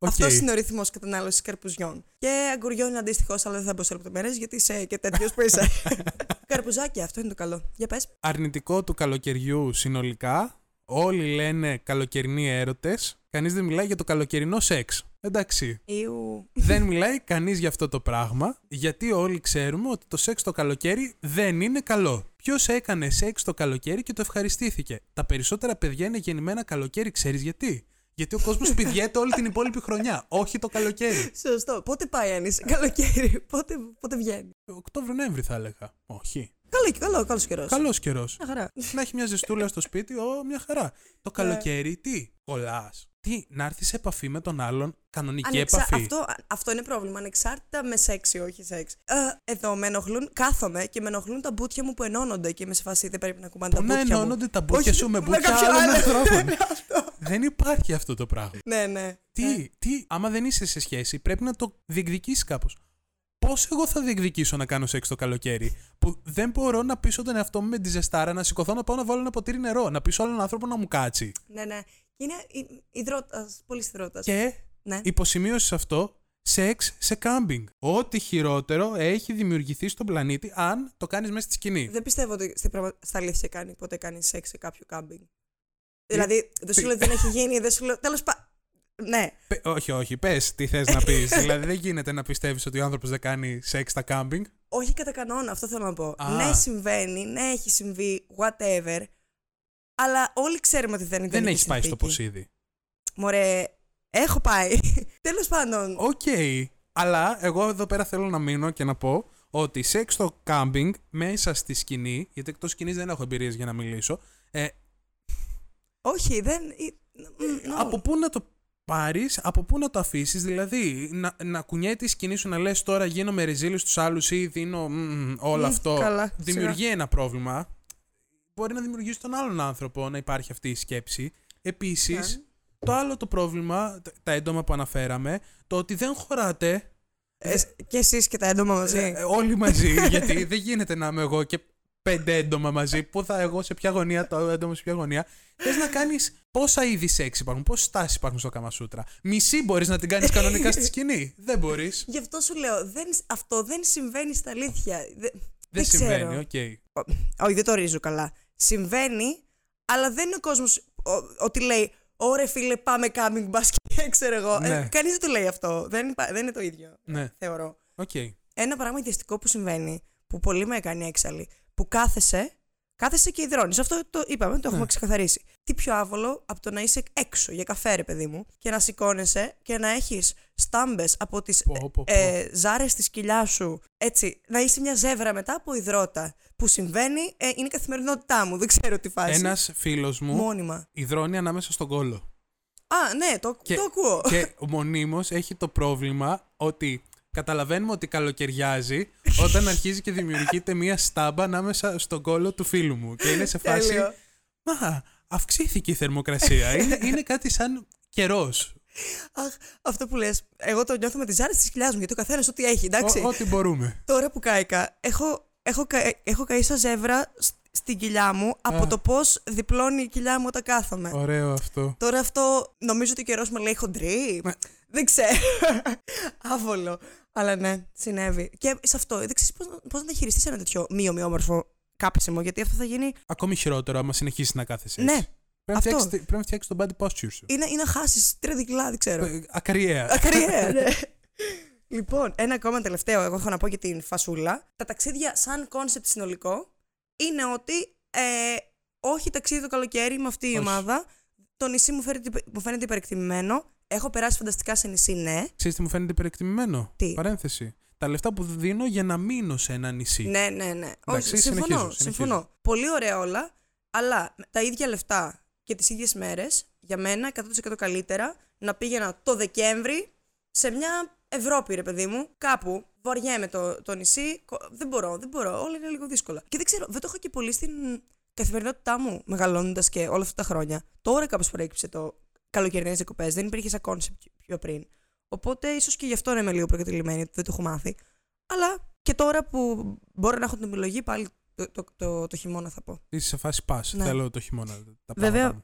Οκ. Αυτό είναι ο ρυθμός κατανάλωσης καρπουζιών. Και αγκουριών είναι αντίστοιχος, αλλά δεν θα μπω σε λεπτομέρειες γιατί είσαι και τέτοιος που είσαι. [LAUGHS] Καρπουζάκι, αυτό είναι το καλό. Για πες. Αρνητικό του καλοκαιριού συνολικά. Όλοι λένε καλοκαιρινοί έρωτες. Κανείς δεν μιλάει για το καλοκαιρινό σεξ. Εντάξει. Ew. δεν μιλάει κανείς για αυτό το πράγμα, γιατί όλοι ξέρουμε ότι το σεξ το καλοκαίρι δεν είναι καλό. Ποιος έκανε σεξ το καλοκαίρι και το ευχαριστήθηκε. Τα περισσότερα παιδιά είναι γεννημένα καλοκαίρι, ξέρεις γιατί; Γιατί ο κόσμος πηδιέται όλη την υπόλοιπη χρονιά, όχι το καλοκαίρι. Σωστό. Πότε πάει αν είσαι καλοκαίρι, πότε, πότε βγαίνει; Οκτώβριο-Νοέμβρη θα έλεγα. Όχι. Καλό, καλό, καλός καιρός. Καλός καιρός. Μια χαρά. να έχει μια ζεστούλα στο σπίτι, ω, μια χαρά. Το καλοκαίρι τι, κολλάς. Τι, να έρθεις σε επαφή με τον άλλον, κανονική Ανεξα- επαφή. Αυτό, αυτό είναι πρόβλημα. Ανεξάρτητα με σεξ ή όχι σεξ. Ε, εδώ με ενοχλούν, κάθομαι και με ενοχλούν τα μπουτια μου που ενώνονται και είμαι σε φάση δεν πρέπει να κουμπάνε τα Πού να μπουτια μου. ενώνονται τα μπουτια Όχι, σου με με μπουτια κάποιο άλλων άλλο. ανθρώπων. [LAUGHS] Ναι, αυτό. Δεν υπάρχει αυτό το πράγμα. Ναι, ναι. Τι, τι, άμα δεν είσαι σε σχέση, πρέπει να το διεκδικήσεις κάπως. Πώς εγώ θα διεκδικήσω να κάνω σεξ το καλοκαίρι, που δεν μπορώ να πείσω τον εαυτό μου με τη ζεστάρα, να σηκωθώ να πάω να βάλω ένα ποτήρι νερό, να πείσω άλλον άνθρωπο να μου κάτσει. Ναι, ναι. Είναι υδρότας, πολύ υδρότας. Και Ναι. υποσημείωση σε αυτό, σεξ σε κάμπινγκ. Ό,τι χειρότερο έχει δημιουργηθεί στον πλανήτη αν το κάνεις μέσα στη σκηνή. Δεν πιστεύω ότι στην πραγμα... στα αλήθεια κάνει ποτέ κάνει σεξ σε κάποιο κάμπινγκ. Δηλαδή, δεν σου λέω ότι δεν έχει γίνει, δεν σου λέω. Τέλος πάντων. Ναι. Πε- όχι, όχι, πες τι θες να πεις. [LAUGHS] δηλαδή δεν γίνεται να πιστεύεις ότι ο άνθρωπος δεν κάνει σεξ στα κάμπινγκ. Όχι κατά κανόνα, αυτό θέλω να πω. Α. Ναι, συμβαίνει, ναι, έχει συμβεί, whatever. Αλλά όλοι ξέρουμε ότι δεν είναι Δεν ιδανική έχεις πάει στο συνθήκη. Ποσείδι. Μωρέ, έχω πάει. [LAUGHS] Τέλος πάντων. Οκ. Αλλά εγώ εδώ πέρα θέλω να μείνω και να πω ότι σεξ στο κάμπινγκ μέσα στη σκηνή, γιατί εκτός σκηνής δεν έχω εμπειρίες για να μιλήσω. Ε, Όχι, δεν. ε, μ, no. Από πού να το πάρεις, από πού να το αφήσεις, δηλαδή να, να κουνιέται τη σκηνή σου να λες τώρα γίνομαι ρεζίλη στους άλλους ή δίνω μ, όλο Μ, αυτό. καλά, δημιουργεί ένα πρόβλημα. Μπορεί να δημιουργήσει τον άλλον άνθρωπο να υπάρχει αυτή η σκέψη. Επίσης, Ναι. το άλλο το πρόβλημα, τα- τα έντομα που αναφέραμε, το ότι δεν χωράτε Ε, και εσείς και τα έντομα μαζί. ε, όλοι μαζί, [LAUGHS] γιατί δεν γίνεται να είμαι εγώ και πέντε έντομα μαζί. Πού θα εγώ, σε ποια γωνία, το έντομο σε ποια γωνία. Θες να κάνεις πόσα είδη σεξ υπάρχουν, πόσες στάσεις υπάρχουν στο Καμασούτρα. Μισή μπορείς να την κάνεις κανονικά στη σκηνή. Δεν μπορείς. Γι' αυτό σου λέω, δεν, αυτό δεν συμβαίνει στα αλήθεια. Δεν, Δεν δεν συμβαίνει, ξέρω. οκ. Όχι, δεν το ρίζω καλά. Συμβαίνει, αλλά δεν είναι ο κόσμος ότι λέει Ωρε φίλε, πάμε coming μπάσκετ, [LAUGHS] ξέρω εγώ. Ναι. Ε, Κανείς δεν το λέει αυτό. Δεν, υπά- δεν είναι το ίδιο. Ναι, Θεωρώ. οκ. Ένα πράγμα ιδιαστικό που συμβαίνει, που πολύ με έκανε έξαλλη, που κάθεσαι, κάθεσαι και υδρώνεις. Αυτό το είπαμε, το έχουμε Ναι. ξεκαθαρίσει. Τι πιο άβολο από το να είσαι έξω για καφέ, ρε παιδί μου, και να σηκώνεσαι και να έχεις στάμπες από τις Πω, πω, πω. ε, ζάρες της κοιλιά σου. Έτσι, να είσαι μια ζεύρα μετά από υδρότα. Που συμβαίνει, ε, είναι η καθημερινότητά μου. Δεν ξέρω τι φάση. Ένας φίλος μου Μόνιμα. υδρώνει ανάμεσα στον κόλο. Α, ναι, το, Και- το ακούω. και μονίμως έχει το πρόβλημα ότι καταλαβαίνουμε ότι καλοκαιριάζει, Όταν αρχίζει και δημιουργείται μία στάμπα ανάμεσα στον κόλο του φίλου μου. Και είναι σε φάση. Τέλειο. Μα, αυξήθηκε η θερμοκρασία. είναι, είναι κάτι σαν καιρός. Αχ, αυτό που λες, εγώ το νιώθω με τις ζάρες της κοιλιάς μου, γιατί ο καθένας ό,τι έχει, εντάξει. Ό,τι μπορούμε. Τώρα που κάηκα, έχω, έχω, κα- έχω καεί σαν ζεύρα σ- στην κοιλιά μου από Α. το πώς διπλώνει η κοιλιά μου όταν κάθομαι. Ωραίο αυτό. Τώρα αυτό νομίζω ότι ο καιρός με λέει χοντρή. Ναι. Δεν ξέρω. [LAUGHS] Άβολο. Αλλά ναι, συνέβη. Και σε αυτό δεν ξέρεις πώς να τα χειριστείς ένα τέτοιο μη ομοιόμορφο κάψιμο, γιατί αυτό θα γίνει. Ακόμη χειρότερο άμα συνεχίσεις να κάθεσαι. Ναι, έτσι. Πρέπει να, αυτό. φτιάξεις, πρέπει να φτιάξεις το body posture σου. είναι, είναι να χάσεις τρία κιλά, δεν ξέρω. Ε, Ακαριαία. Ακαριαία, [LAUGHS] ναι. Λοιπόν, ένα ακόμα τελευταίο, εγώ έχω να πω για την φασούλα. Τα ταξίδια σαν concept συνολικό είναι ότι ε, όχι ταξίδι το καλοκαίρι με αυτή η Όχι. ομάδα. Το νησί μου φαίνεται, μου φαίνεται υπερεκτιμημένο. Έχω περάσει φανταστικά σε νησί, ναι. Ξέρεις τι μου φαίνεται υπερεκτιμημένο; Τι; Παρένθεση. Τα λεφτά που δίνω για να μείνω σε ένα νησί. Ναι, ναι, ναι. Εντάξει, Όχι, συμφωνώ, συνεχίζω, συμφωνώ. Πολύ ωραία όλα, αλλά με τα ίδια λεφτά και τις ίδιες μέρες, για μένα 100% καλύτερα να πήγαινα το Δεκέμβρη σε μια Ευρώπη, ρε παιδί μου, κάπου. Βαριέμαι το, το νησί. κο- Δεν μπορώ, δεν μπορώ. Όλα είναι λίγο δύσκολα. Και δεν ξέρω, δεν το έχω και πολύ στην καθημερινότητά μου μεγαλώνοντας και όλα αυτά τα χρόνια. Τώρα κάπως προέκυψε το καλοκαιρινές διακοπές. Δεν υπήρχε σαν concept πιο πριν. Οπότε ίσως και γι' αυτό να είμαι λίγο προκατειλημμένη, ότι δεν το έχω μάθει. Αλλά και τώρα που μπορώ να έχω την επιλογή, πάλι το, το, το, το χειμώνα θα πω. Είσαι σε φάση πας. Ναι. Θέλω το χειμώνα. Τα Βέβαια, πράγματα μου.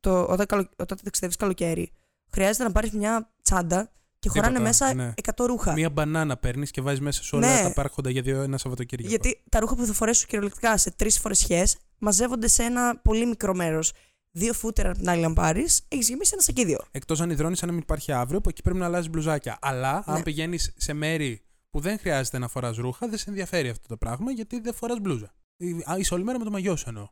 Το, όταν, καλο, όταν ταξιδεύεις καλοκαίρι, χρειάζεται να πάρεις μια τσάντα και χωράνε Τίποτα, μέσα ναι. 100 ρούχα. Μία μπανάνα παίρνεις και βάζεις μέσα σε όλα Ναι. τα υπάρχοντα για δύο, ένα Σαββατοκύριακο. Γιατί τα ρούχα που θα φορέσω κυριολεκτικά σε τρεις φορεσιέ μαζεύονται σε ένα πολύ μικρό μέρος. Δύο φούτερ από την άλλη, αν πάρεις, έχεις γεμίσει ένα σακίδιο. Εκτός αν υδρώνεις, αν μην υπάρχει αύριο, που εκεί πρέπει να αλλάζεις μπλουζάκια. Αλλά αν Ναι. πηγαίνεις σε μέρη που δεν χρειάζεται να φοράς ρούχα, δεν σε ενδιαφέρει αυτό το πράγμα γιατί δεν φοράς μπλούζα. Ε, Α, είσαι όλη μέρα με το μαγιό σου εννοώ. Α,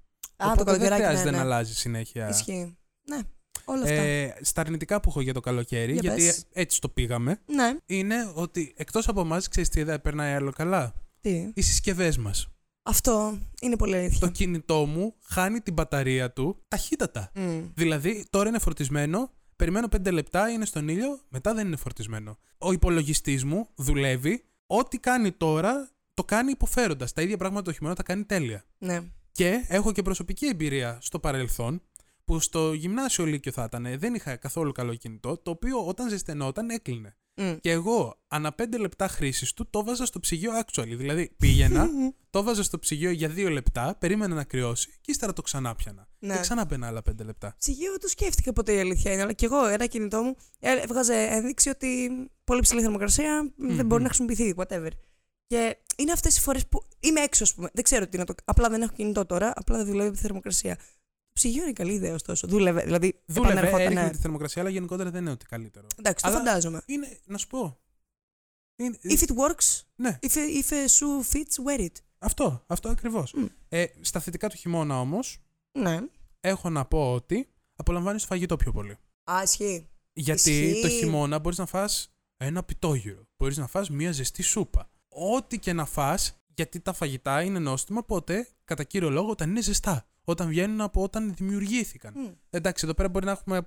Οπότε το δεν καλοκαιράκι. χρειάζεται ναι, να ναι. αλλάζεις συνέχεια. Ισχύει. Ναι, όλα αυτά. Ε, στα αρνητικά που έχω για το καλοκαίρι, Για γιατί πες. έτσι το πήγαμε, ναι. είναι ότι εκτός από εμάς, ξέρεις τι δεν περνάει άλλο καλά; Τι; Οι συσκευές μας. Αυτό είναι πολύ Το αλήθεια. κινητό μου χάνει την μπαταρία του ταχύτατα. Μμ. Δηλαδή, τώρα είναι φορτισμένο, περιμένω 5 λεπτά, είναι στον ήλιο, μετά δεν είναι φορτισμένο. Ο υπολογιστής μου δουλεύει, ό,τι κάνει τώρα το κάνει υποφέροντας. Τα ίδια πράγματα το χειμώνα τα κάνει τέλεια. Ναι. Και έχω και προσωπική εμπειρία στο παρελθόν, που στο γυμνάσιο Λύκειο θα ήταν, δεν είχα καθόλου καλό κινητό, το οποίο όταν ζεσθενόταν έκλεινε. Μμ. Και εγώ, ανά 5 λεπτά χρήσης του, το βάζα στο ψυγείο actually. Δηλαδή, πήγαινα, [LAUGHS] το βάζα στο ψυγείο για 2 λεπτά, περίμενα να κρυώσει και ύστερα το ξανά πιανα. Ναι. Και ξανά μπαίνα άλλα 5 λεπτά. Ψυγείο το σκέφτηκα ποτέ η αλήθεια είναι, αλλά και εγώ ένα κινητό μου ε, έβγαζε ένδειξη ότι πολύ ψηλή θερμοκρασία δεν Μμμ. μπορεί να χρησιμοποιηθεί, whatever. Και είναι αυτές οι φορές που είμαι έξω, ας πούμε. Δεν ξέρω τι να το. Απλά δεν έχω κινητό τώρα, απλά δεν δουλεύει με τη θερμοκρασία. Το ψυγείο είναι καλή ιδέα, ωστόσο. Δούλευε. Δηλαδή, Δούλευε, επανερχόταν, έριχνε ναι. τη θερμοκρασία, αλλά γενικότερα δεν είναι ότι καλύτερο. Εντάξει, το Αλλά- φαντάζομαι. Είναι, να σου πω. Είναι, If it works, ναι, if, if a shoe fits, wear it. αυτό, αυτό ακριβώς. Μμ. Ε, στα θετικά του χειμώνα όμως, Ναι. έχω να πω ότι απολαμβάνεις το φαγητό πιο πολύ. Α, ισχύει. Γιατί Ισχύει. το χειμώνα μπορείς να φας ένα πιτόγυρο. Μπορείς να φας μία ζεστή σούπα. Ό,τι και να φας, γιατί τα φαγητά είναι νόστιμα πότε, κατά κύριο λόγο, όταν είναι ζεστά. Όταν βγαίνουν από όταν δημιουργήθηκαν. Μμ. Εντάξει, εδώ πέρα μπορεί να έχουμε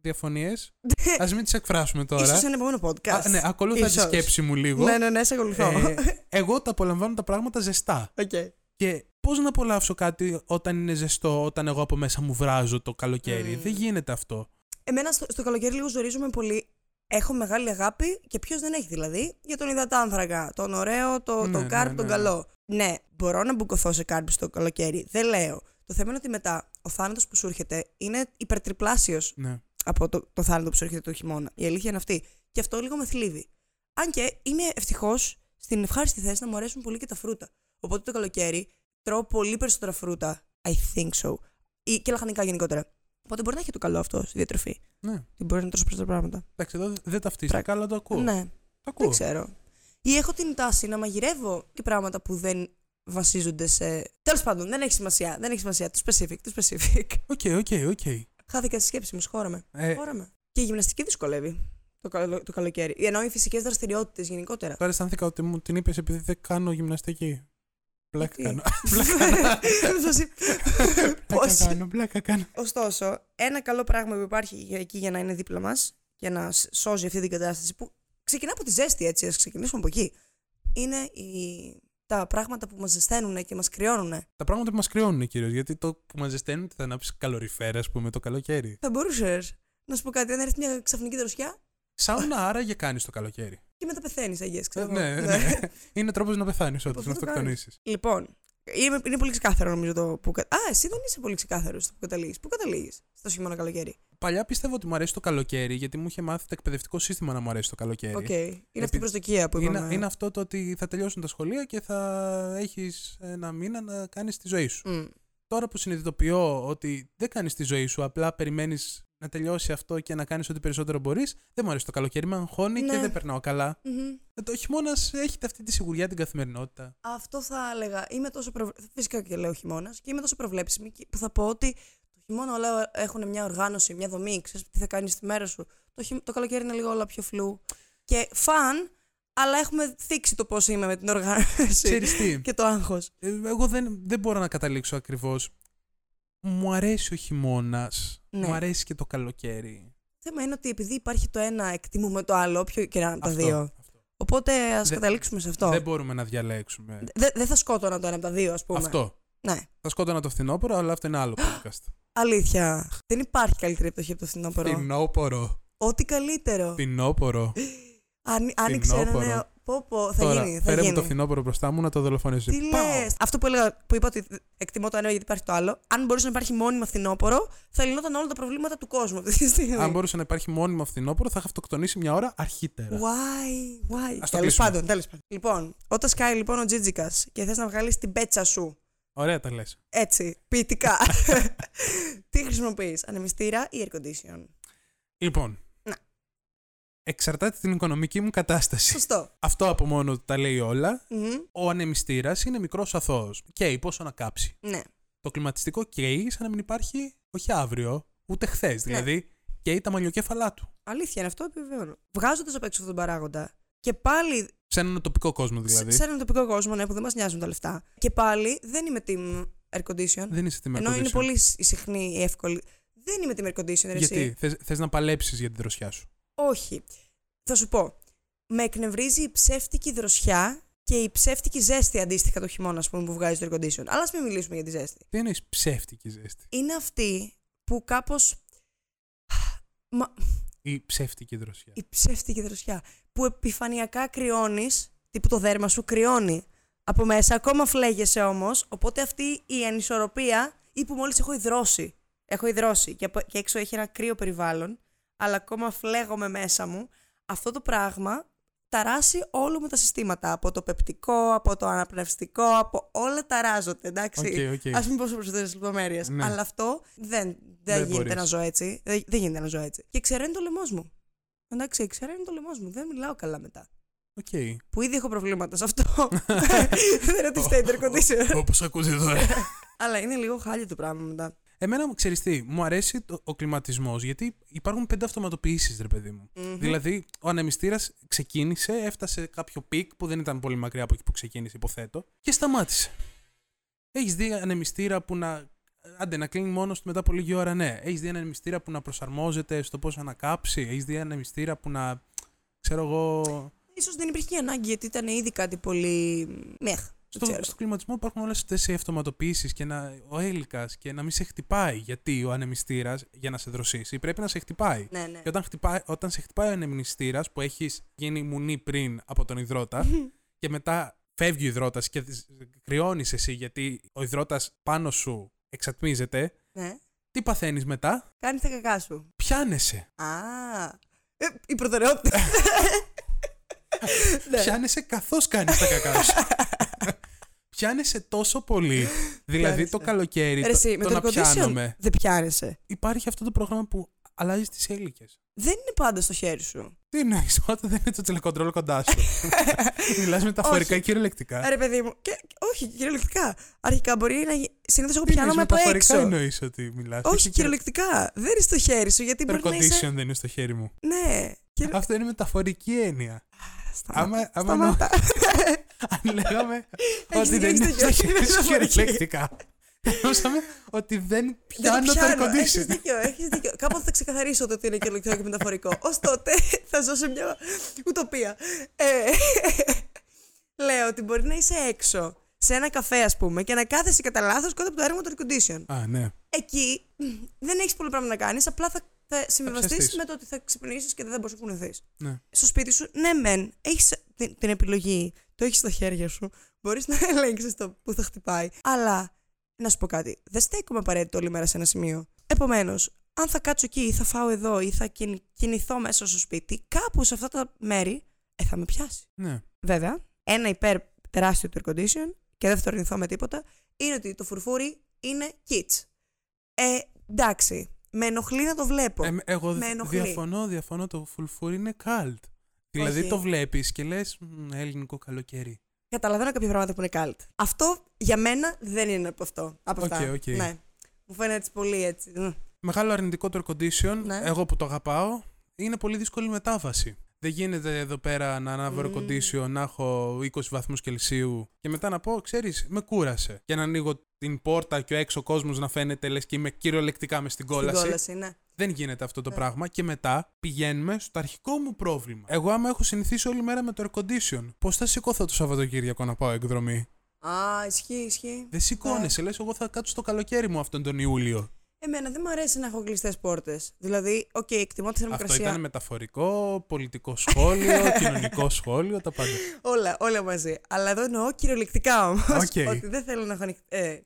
διαφωνίες. [LAUGHS] Ας μην τις εκφράσουμε τώρα. Ίσως ένα επόμενο podcast. Α, ναι, ακολούθα τη Ίσως. σκέψη μου λίγο. Ναι, ναι, ναι, σε ακολουθώ. Ε, [LAUGHS] εγώ τα απολαμβάνω τα πράγματα ζεστά. Οκ. Και πώς να απολαύσω κάτι όταν είναι ζεστό, όταν εγώ από μέσα μου βράζω το καλοκαίρι; Μμ. Δεν γίνεται αυτό. Εμένα στο, στο καλοκαίρι λίγο ζορίζομαι πολύ. Έχω μεγάλη αγάπη και ποιος δεν έχει δηλαδή για τον υδατάνθρακα. Τον ωραίο, το, Ναι, τον ναι, κάρπ, ναι, τον ναι. καλό. Ναι, μπορώ να μπουκωθώ σε κάρπ στο καλοκαίρι. Δεν λέω. Το θέμα είναι ότι μετά ο θάνατος που σου έρχεται είναι υπερτριπλάσιος Ναι. από το, το θάνατο που σου έρχεται το χειμώνα. Η αλήθεια είναι αυτή. Και αυτό λίγο με θλίβει. Αν και είμαι ευτυχώς στην ευχάριστη θέση να μου αρέσουν πολύ και τα φρούτα. Οπότε το καλοκαίρι τρώω πολύ περισσότερα φρούτα. I think so. Ή και λαχανικά γενικότερα. Οπότε μπορεί να έχει το καλό αυτό στη διατροφή. ναι. Και μπορεί να τρως περισσότερα πράγματα. Εντάξει, εδώ δεν ταυτίστηκα, αλλά το ακούω. Ναι, Το ακούω. δεν ξέρω. Ή έχω την τάση να μαγειρεύω και πράγματα που δεν βασίζονται σε. Τέλος πάντων, δεν έχει σημασία. Δεν έχει σημασία. Το specific, το specific. [LAUGHS] OK, OK, OK. Χάθηκα στη σκέψη μου, σχώρα με. Ε, Σχώρα με. Και η γυμναστική δυσκολεύει το, καλο- το καλοκαίρι. Ενώ οι φυσικές δραστηριότητες γενικότερα. Τώρα αισθάνθηκα ότι μου την είπες επειδή δεν κάνω γυμναστική. Πλάκα Γιατί; κάνω. [LAUGHS] Φάση, Πλάκα [LAUGHS] Πώς; κάνω, πλάκα κάνω. Ωστόσο, ένα καλό πράγμα που υπάρχει για- εκεί για να είναι δίπλα μας και να σ- σώζει αυτή την κατάσταση που ξεκινά από τη ζέστη, έτσι. Α ξεκινήσουμε από εκεί. είναι οι... τα πράγματα που μας ζεσταίνουν και μας κρυώνουν. Τα πράγματα που μας κρυώνουν κυρίως. Γιατί το που μας ζεσταίνουν θα ανάψει καλοριφέρα, ας πούμε, το καλοκαίρι. Θα μπορούσες να σου πω κάτι, αν έρθει μια ξαφνική δροσιά Σάουνα άραγε κάνεις το καλοκαίρι. και μετά πεθαίνεις, αγίε, Ε, ξέρω. ναι, εγώ. ναι. Είναι τρόπος να πεθάνεις όντως, Πώς να θα το αυτοκτονήσεις. Λοιπόν, είναι, είναι πολύ ξεκάθαρο νομίζω το που. κα- Α, εσύ δεν είσαι πολύ ξεκάθαρος στο που καταλήγεις. Πού καταλήγεις; Στο χειμώνα καλοκαίρι. Παλιά πίστευα ότι μου αρέσει το καλοκαίρι, γιατί μου είχε μάθει το εκπαιδευτικό σύστημα να μου αρέσει το καλοκαίρι. Οκ. Είναι αυτή η προσδοκία που Είναι, είπαμε. είναι αυτό το ότι θα τελειώσουν τα σχολεία και θα έχεις ένα μήνα να κάνεις τη ζωή σου. Μμ. Τώρα που συνειδητοποιώ ότι δεν κάνεις τη ζωή σου, απλά περιμένεις να τελειώσει αυτό και να κάνεις ό,τι περισσότερο μπορείς, δεν μου αρέσει το καλοκαίρι. Με αγχώνει και Ναι. δεν περνάω καλά. Μμμ. Ε, Το χειμώνας έχετε αυτή τη σιγουριά την καθημερινότητα. Αυτό θα έλεγα. Είμαι τόσο προβ... Φυσικά και λέω χειμώνας και είμαι τόσο προβλέψιμη και- που θα πω ότι το χειμώνα όλα έχουν μια οργάνωση, μια δομή. Ξέρεις τι θα κάνεις τη μέρα σου. Το, χει... το καλοκαίρι είναι λίγο όλα πιο φλού. Και φαν, αλλά έχουμε θίξει το πώς είμαι με την οργάνωση. Ξέρεις τι, και το άγχος. ε, εγώ δεν, δεν μπορώ να καταλήξω ακριβώς. Μου αρέσει ο χειμώνας. Ναι. Μου αρέσει και το καλοκαίρι. θέμα είναι ότι επειδή υπάρχει το ένα, εκτιμούμε το άλλο, όποιο και να είναι από τα Αυτό, δύο. αυτό. Οπότε ας Δεν- καταλήξουμε σε αυτό. Δεν μπορούμε να διαλέξουμε. Δεν δεν θα σκότωνα το ένα από τα δύο, ας πούμε. Αυτό. Ναι. Θα σκότωνα το φθινόπωρο, αλλά αυτό είναι άλλο podcast. Αλήθεια. Δεν υπάρχει καλύτερη εποχή από το φθινόπωρο. Φθινόπωρο. Ό,τι καλύτερο. Φθινόπωρο. Αν, άνοιξε ένα Φθινόπωρο. νέο. Πω, πω, θα Τώρα, γίνει. Θα φέρε μου γίνει. το φθινόπωρο μπροστά μου να το δολοφονήσω. Τι Πάω. λες; Αυτό που, έλεγα, που είπα ότι εκτιμώ το ένα γιατί υπάρχει το άλλο. Αν μπορούσε να υπάρχει μόνιμα φθινόπωρο, θα λυνόταν όλα τα προβλήματα του κόσμου αυτή τη στιγμή. Αν μπορούσε να υπάρχει μόνιμο φθινόπωρο, θα είχα αυτοκτονήσει μια ώρα αρχίτερα. Why, why; Ας το Τέλος κλείσουμε. πάντων, τέλος πάντων. Λοιπόν, όταν σκάει λοιπόν ο Τζίτζικα και θες να βγάλεις την πέτσα σου Ωραία τα λες. έτσι, ποιητικά. [LAUGHS] Τι χρησιμοποιείς, ανεμιστήρα ή air condition; Λοιπόν. Να. Εξαρτάται την οικονομική μου κατάσταση. Σωστό. Αυτό από μόνο του τα λέει όλα. Μμμ, Ο ανεμιστήρας είναι μικρός αθώος. Καίει πόσο να κάψει. Ναι. Το κλιματιστικό καίει σαν να μην υπάρχει όχι αύριο, ούτε Ναι. χθε. Δηλαδή, καίει τα μαλλιοκέφαλά του. Αλήθεια είναι αυτό, επιβεβαιώνω. Βγάζοντας απ' έξω αυτόν τον παράγοντα και πάλι Σε έναν τοπικό κόσμο δηλαδή. σε έναν τοπικό κόσμο ναι, που δεν μας νοιάζουν τα λεφτά. Και πάλι δεν είμαι team air condition. Δεν είσαι τιμή ενώ είναι πολύ σ- συχνή η εύκολη. Δεν είμαι team air condition, ρε, εσύ. Γιατί θες, θες να παλέψεις για τη δροσιά σου. Όχι. Θα σου πω. Με εκνευρίζει η ψεύτικη δροσιά και η ψεύτικη ζέστη αντίστοιχα το χειμώνα, ας πούμε, που βγάζει το air condition. Αλλά ας μην μιλήσουμε για τη ζέστη. Τι εννοείς ψεύτικη ζέστη; Είναι αυτή που κάπω. Μα, Ή ψεύτικη δροσιά. η ψεύτικη δροσιά. Που επιφανειακά κρυώνεις, τύπου το δέρμα σου κρυώνει από μέσα, ακόμα φλέγεσαι όμως. Οπότε αυτή η ανισορροπία ή που μόλις έχω υδρώσει. Έχω υδρώσει και, από- και έξω έχει ένα κρύο περιβάλλον, αλλά ακόμα φλέγομαι μέσα μου. Αυτό το πράγμα ταράζει όλα μου τα συστήματα. Από το πεπτικό, από το αναπνευστικό, από όλα ταράζονται, εντάξει. OK, OK. Ας μην πω σε περισσότερες λεπτομέρειες. Ναι. Αλλά αυτό δεν, δεν, Δεν γίνεται μπορείς. να ζω έτσι. Δεν, δεν γίνεται να ζω έτσι. Και ξεραίνει το λαιμό μου. Εντάξει, ξεραίνει το λαιμό μου. Δεν μιλάω καλά μετά. Οκ. Που ήδη έχω προβλήματα σε αυτό. [LAUGHS] δεν είναι ότι φταίει το air conditioner. Όπως ακούτε τώρα. [LAUGHS] Αλλά είναι λίγο χάλια το πράγμα μετά. Εμένα μου ξέρεις τι, μου αρέσει το, ο κλιματισμός γιατί υπάρχουν πέντε αυτοματοποιήσεις ρε παιδί μου. Μμμ. Δηλαδή ο ανεμιστήρας ξεκίνησε, έφτασε κάποιο peak που δεν ήταν πολύ μακριά από εκεί που ξεκίνησε υποθέτω και σταμάτησε. Έχεις δει ανεμιστήρα που να... Άντε να κλείνει μόνος του μετά από λίγη ώρα, ναι. Έχεις δει ανεμιστήρα που να προσαρμόζεται στο πώς ανακάψει; Έχεις δει ανεμιστήρα που να. ξέρω εγώ. Ίσως δεν υπήρχε και ανάγκη γιατί ήταν ήδη κάτι πολύ. Μεχ. δεν Στο, ξέρω. στο κλιματισμό υπάρχουν όλες αυτές οι αυτοματοποιήσει και να, ο έλικας και να μην σε χτυπάει. Γιατί ο ανεμιστήρας για να σε δροσίσει πρέπει να σε χτυπάει. Ναι, ναι. Και όταν, χτυπάει, όταν σε χτυπάει ο ανεμιστήρας που έχεις γίνει μουνή πριν από τον υδρότα [LAUGHS] και μετά φεύγει ο υδρότας και κρυώνεις εσύ γιατί ο υδρότας πάνω σου εξατμίζεται, ναι. τι παθαίνεις μετά, Κάνεις τα κακά σου. πιάνεσαι. Α. Ε, η προτεραιότητα. [LAUGHS] ναι. Πιάνεσαι καθώς κάνεις τα κακά σου. [LAUGHS] πιάνεσαι τόσο πολύ. δηλαδή Πιάνεσαι. το καλοκαίρι, Ρε, εσύ, το, με το το να air condition πιάνομαι. δεν πιάνεσαι. Υπάρχει αυτό το πρόγραμμα που αλλάζει τις έλικες. Δεν είναι πάντα στο χέρι σου. Τι εννοείς, όταν δεν είναι το τηλεκοντρόλ κοντά σου. [LAUGHS] Μιλάς μεταφορικά Όχι. ή κυριολεκτικά. Ρε παιδί μου. Και, όχι, κυριολεκτικά. Αρχικά μπορεί να. Συνήθως εγώ Τι εννοείς, πιάνομαι από μεταφορικά έξω. εννοείς ότι μιλάς. Όχι, κυριολεκτικά. Δεν είναι στο χέρι σου γιατί Το air μπορεί να είσαι. condition δεν είναι στο χέρι μου. Ναι. Και... Αυτό είναι μεταφορική έννοια. Σταμάτα. Άμα, άμα Σταμάτα. [LAUGHS] αν λέγαμε Έχεις ότι δεν δίκιο, είναι στο έχεις χέρι σου μεταφορική. κυριολεκτικά. Εννοούσαμε ότι δεν Δεν πιάνω το air πιάνω. Έχεις condition. δίκιο, έχεις δίκιο. Κάποτε θα ξεκαθαρίσω το ότι είναι κυριολεκτικό και μεταφορικό. Ω τότε [LAUGHS] θα ζω σε μια ουτοπία. Ε, Λέω ότι μπορεί να είσαι έξω σε ένα καφέ, ας πούμε, και να κάθεσαι κατά λάθος κάτω από το έργο του air condition. Α, ναι. Εκεί μ, δεν έχεις πολύ πράγμα να κάνεις, απλά θα, θα συμβιβαστείς ψευτείς. με το ότι θα ξυπνήσεις και δεν θα μπορείς να κουνηθείς. ναι. Στο σπίτι σου, ναι, μεν, έχεις την, την επιλογή, το έχεις στα χέρια σου, μπορείς να [LAUGHS] ελέγξεις το που θα χτυπάει. Αλλά, να σου πω κάτι, δεν στέκομαι απαραίτητο όλη μέρα σε ένα σημείο. Επομένως, αν θα κάτσω εκεί ή θα φάω εδώ ή θα κιν- κινηθώ μέσα στο σπίτι, κάπου σε αυτά τα μέρη ε, θα με πιάσει. ναι. Βέβαια, ένα υπέρ τεράστιο του air condition και δεν θα το αρνηθώ με τίποτα, είναι ότι το φουρφούρι είναι kids. Ε, εντάξει, με ενοχλεί να το βλέπω. Ε, εγώ με ενοχλεί. διαφωνώ, διαφωνώ. Το φουρφούρι είναι cult. Δηλαδή Όχι. το βλέπεις και λες ελληνικό καλοκαίρι. Καταλαβαίνω κάποια πράγματα που είναι cult. Αυτό για μένα δεν είναι από αυτό. Από Οκ, αυτά. οκ. Ναι. Μου φαίνεται έτσι πολύ έτσι. μ. Μεγάλο αρνητικό το air condition, Ναι. εγώ που το αγαπάω, είναι πολύ δύσκολη μετάβαση. Δεν γίνεται εδώ πέρα να ανάβω air Μμμ. condition, να έχω 20 βαθμούς Κελσίου και μετά να πω, ξέρεις, με κούρασε. Και να ανοίγω την πόρτα και ο έξω κόσμος να φαίνεται λες και είμαι κυριολεκτικά μες στην Στην κόλαση. κόλαση, ναι. Δεν γίνεται αυτό το Ναι. πράγμα και μετά πηγαίνουμε στο αρχικό μου πρόβλημα. Εγώ άμα έχω συνηθίσει όλη μέρα με το air condition, πώς θα σηκώθω το Σαββατοκύριακο να πάω εκδρομή; Α, ισχύει, ισχύει. Δεν σηκώνεσαι, λες εγώ θα κάτσω στο καλοκαίρι μου αυτόν τον Ιούλιο. Εμένα δεν μου αρέσει να έχω κλειστές πόρτες. Δηλαδή, οκ, εκτιμώ τη Αυτό θερμοκρασία. ήταν μεταφορικό, πολιτικό σχόλιο, [LAUGHS] κοινωνικό σχόλιο, τα πάντα. Όλα, όλα μαζί. Αλλά εδώ εννοώ κυριολεκτικά όμως. Οκ. Ότι δεν θέλω να έχω ανοιχ... ε,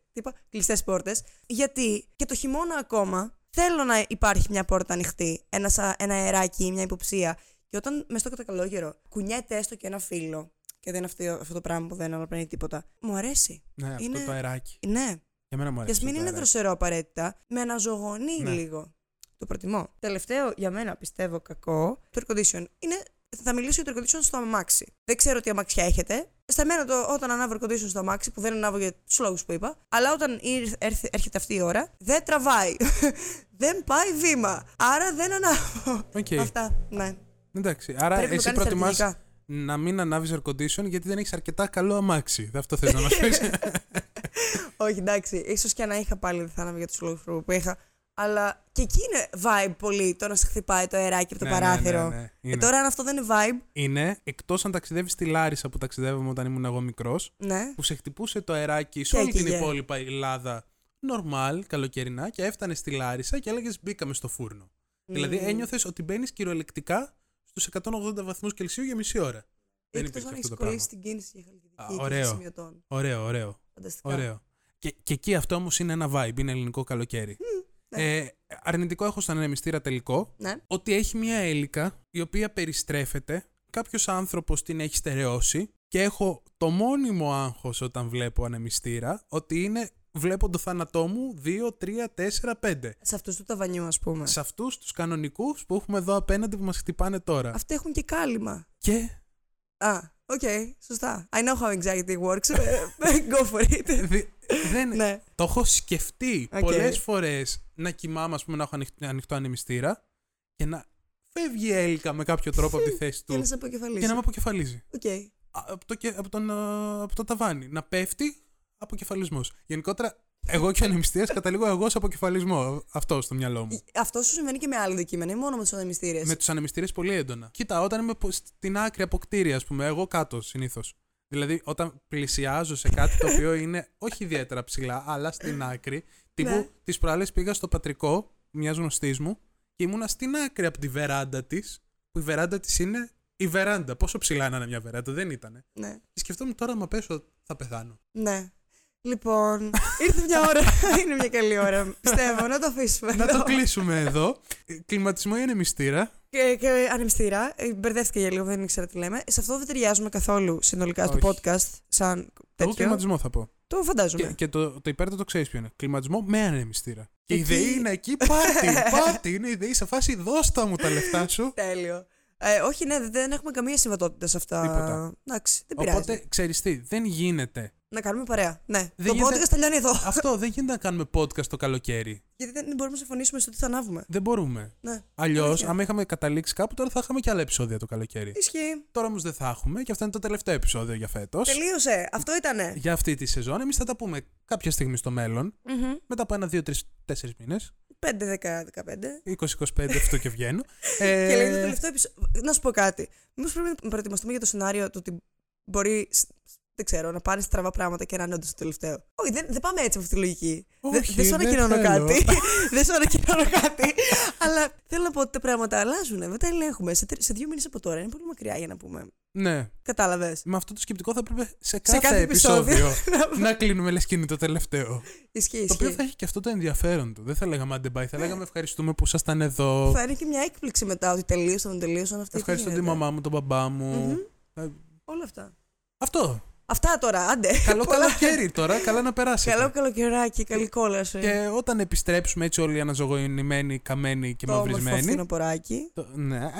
κλειστές πόρτες. Γιατί και το χειμώνα ακόμα θέλω να υπάρχει μια πόρτα ανοιχτή, ένα, σα- ένα αεράκι, μια υποψία. Και όταν μες στο κατακαλόγερο κουνιέται έστω και ένα φύλλο, και δεν είναι αυτό, αυτό το πράγμα που δεν αναπνέει τίποτα, μου αρέσει. Ναι, αυτό Είναι- το αεράκι. Ναι. Για μένα μου Και αρέσει. α μην το είναι αεράκι. δροσερό απαραίτητα, με αναζωογονεί Ναι. λίγο. Το προτιμώ. Τελευταίο για μένα πιστεύω κακό, το air condition είναι. Θα μιλήσω για το air condition στο αμάξι. Δεν ξέρω τι αμαξιά έχετε. Στα μένα το, όταν ανάβω air condition στο αμάξι, που δεν ανάβω για τους λόγους που είπα, αλλά όταν ήρθε- έρθει- έρχεται αυτή η ώρα, δεν τραβάει. [LAUGHS] δεν πάει βήμα. Άρα δεν ανάβω. Οκ. Αυτά. Ναι. Εντάξει, άρα Πρέπει να εσύ το κάνεις προτιμάς στρατηγικά. να μην ανάβεις air condition γιατί δεν έχεις αρκετά καλό αμάξι. Δεν αυτό θες να μας πεις. [LAUGHS] Όχι, εντάξει. ίσως και να είχα πάλι δεν θα ανάβει για τους λόγους που είχα. Αλλά και εκεί είναι vibe πολύ το να σε χτυπάει το αεράκι από το Ναι, ναι, παράθυρο. ναι, ναι. Και Είναι. τώρα αν αυτό δεν είναι vibe, Είναι εκτός αν ταξιδεύει στη Λάρισα που ταξιδεύαμε όταν ήμουν εγώ μικρός, ναι. που σε χτυπούσε το αεράκι σε Και όλη την έκαιγε. υπόλοιπα Ελλάδα νορμάλ, καλοκαιρινά και έφτανε στη Λάρισα και έλεγες μπήκαμε στο φούρνο. Δηλαδή Μμμ. ένιωθες ότι μπαίνεις κυριολεκτικά στους 180 βαθμούς Κελσίου για μισή ώρα. Δεν Εκτός υπήρχε αν αυτό έχεις το κολλήσει πράγμα. την κίνηση για χαλκιδική Α, και ωραίο. σημειωτών. Ωραίο, ωραίο. Φανταστικά. Ωραίο. Και, και εκεί αυτό όμως είναι ένα vibe, είναι ελληνικό καλοκαίρι. Ναι. Ε, αρνητικό έχω στον ανεμιστήρα τελικό Ναι. ότι έχει μια έλικα η οποία περιστρέφεται, κάποιος άνθρωπος την έχει στερεώσει και έχω το μόνιμο άγχος όταν βλέπω ανεμιστήρα ότι είναι βλέπω το θάνατό μου 2, 3, 4, 5. Σε αυτούς του ταβανιού, ας πούμε. Σε αυτούς τους κανονικούς που έχουμε εδώ απέναντι που μας χτυπάνε τώρα. Αυτοί έχουν και κάλυμα. Και Α, οκ, σωστά. I know how anxiety works. Ε, [LAUGHS] Go for it. Δι- δεν, ναι. το έχω σκεφτεί Οκ. πολλές φορές να κοιμάμαι, ας πούμε, να έχω ανοιχτό, ανοιχτό ανεμιστήρα και να φεύγει η έλικα με κάποιο τρόπο από τη θέση Και να του σε αποκεφαλίσει. και να με αποκεφαλίζει. Οκ. Α, Από το, και- από, τον, α, από το ταβάνι. Να πέφτει αποκεφαλισμός. Γενικότερα, εγώ και ο ανεμιστήρας [LAUGHS] καταλήγω εγώ σε αποκεφαλισμό. Αυτό στο μυαλό μου. Αυτό σου συμβαίνει και με άλλα αντικείμενα, ή μόνο με τους ανεμιστήρες; Με τους ανεμιστήρες πολύ έντονα. Κοίτα, όταν είμαι πο- στην άκρη από κτίρια, ας πούμε, εγώ κάτω συνήθως. Δηλαδή, όταν πλησιάζω σε κάτι το οποίο είναι όχι ιδιαίτερα ψηλά, αλλά στην άκρη. Τύπου Ναι. τις προάλλες πήγα στο πατρικό μιας γνωστής μου και ήμουνα στην άκρη από τη βεράντα της, που η βεράντα της είναι η βεράντα. Πόσο ψηλά να είναι μια βεράντα, δεν ήταν. Ναι. Και σκεφτόμουν τώρα, μα πέσω, θα πεθάνω. Ναι. Λοιπόν, ήρθε μια ώρα. [LAUGHS] είναι μια καλή ώρα. Πιστεύω να το αφήσουμε. να εδώ. το κλείσουμε εδώ. Ε, Κλιματισμό ή ανεμιστήρα; Και, και ανεμιστήρα. Ε, Μπερδεύτηκα για λίγο, δεν ήξερα τι λέμε. Σε αυτό δεν ταιριάζουμε καθόλου συνολικά στο Όχι. podcast. Σαν Εγώ τέτοιο. κλιματισμό θα πω. Το φαντάζομαι. Και, και το, το υπέρτατο ξέρεις ποιο είναι. Κλιματισμό με ανεμιστήρα. Και η Εκεί- ΔΕΗ είναι εκεί πάρτι. [LAUGHS] πάρτι. Είναι η ΔΕΗ σε φάση δώστα μου τα λεφτά σου. Τέλειο. Ε, όχι, ναι, δεν έχουμε καμία συμβατότητα σε αυτά. Τίποτα. Εντάξει, δεν πειράζει. Οπότε ξέρεις τι, δεν γίνεται. Να κάνουμε παρέα. Ναι. Δεν το γίνεται- podcast τελειώνει εδώ. Αυτό δεν γίνεται να κάνουμε podcast το καλοκαίρι. Γιατί δεν μπορούμε να συμφωνήσουμε στο τι θα ανάβουμε. Δεν μπορούμε. Ναι. Αλλιώς, Αλήθεια. άμα είχαμε καταλήξει κάπου, τώρα θα είχαμε και άλλα επεισόδια το καλοκαίρι. Ισχύει. Τώρα όμως δεν θα έχουμε και αυτό είναι το τελευταίο επεισόδιο για φέτος. Τελείωσε. Αυτό ήτανε. Για αυτή τη σεζόν. Εμείς θα τα πούμε κάποια στιγμή στο μέλλον. Μμμ. Μετά από ένα, δύο, τρεις, τέσσερις μήνες. 5, 10, 15. 20-25 αυτό και βγαίνω. [LAUGHS] Και λέει το ε, τελευταίο επεισόδιο. Να σου πω κάτι. Μήπως πρέπει να προετοιμαστούμε για το σενάριο του ότι μπορεί σ- δεν ξέρω, να πάνε στραβά πράγματα και να είναι όντως το τελευταίο. Όχι, δεν, δεν πάμε έτσι με αυτή τη λογική. Δεν- Όχι, δεν σου δεν ανακοινώνω θέλω. κάτι. [LAUGHS] δεν σου ανακοινώνω κάτι. αλλά θέλω να πω ότι τα πράγματα αλλάζουν. Δεν τα ελέγχουμε. Σε, τρι- σε δύο μήνες από τώρα είναι πολύ μακριά για να πούμε. Ναι. Κατάλαβες. Με αυτό το σκεπτικό θα έπρεπε σε κάθε, κάθε επεισόδιο. επεισόδιο [LAUGHS] να κλείνουμε λες και είναι το τελευταίο. Ισχύει. Το οποίο ισχύει. θα έχει και αυτό το ενδιαφέρον του. Δεν θα λέγαμε άντε bye, θα λέγαμε ευχαριστούμε που ήσασταν εδώ. Θα είναι και μια έκπληξη μετά ότι τελείωσαν, τελείωσαν αυτά. Ευχαριστώ τη μαμά μου, τον μπαμπά μου. Ε, Όλα αυτά. Αυτό. Αυτά τώρα, άντε. Καλό Πολλά- καλοκαίρι τώρα, καλά να περάσετε. Καλό καλοκαιράκι, καλή κόλαση. Και όταν επιστρέψουμε έτσι όλοι αναζωογονημένοι, καμένοι και το όμορφο μαυρισμένοι. φθινοποράκι. το- Ναι.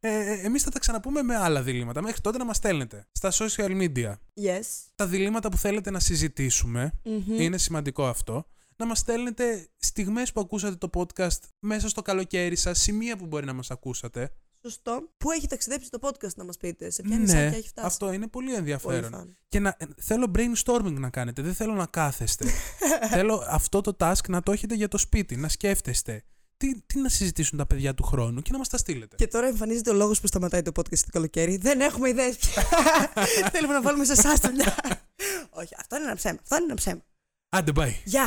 Ε, εμείς θα τα ξαναπούμε με άλλα διλήμματα. Μέχρι τότε να μας στέλνετε στα social media. Yes. Τα διλήμματα που θέλετε να συζητήσουμε, Μμμ. είναι σημαντικό αυτό, να μας στέλνετε στιγμές που ακούσατε το podcast μέσα στο καλοκαίρι σας, σημεία που μπορεί να μας ακούσατε. Σωστό. Πού έχει ταξιδέψει το podcast να μας πείτε, σε ποια ναι, νησάκια έχει φτάσει. αυτό είναι πολύ Πολύ ενδιαφέρον. φαν. Και να, ε, θέλω brainstorming να κάνετε, δεν θέλω να κάθεστε. [LAUGHS] θέλω αυτό το task να το έχετε για το σπίτι, να σκέφτεστε. Τι, τι να συζητήσουν τα παιδιά του χρόνου και να μας τα στείλετε. Και τώρα εμφανίζεται ο λόγος που σταματάει το podcast το καλοκαίρι. Δεν έχουμε ιδέες πια. [LAUGHS] [LAUGHS] Θέλουμε να βάλουμε σε εσάς μια. Όχι, αυτό είναι ένα ψέμα. Αυτό είναι ένα ψέμα. Άντε, bye. Γεια!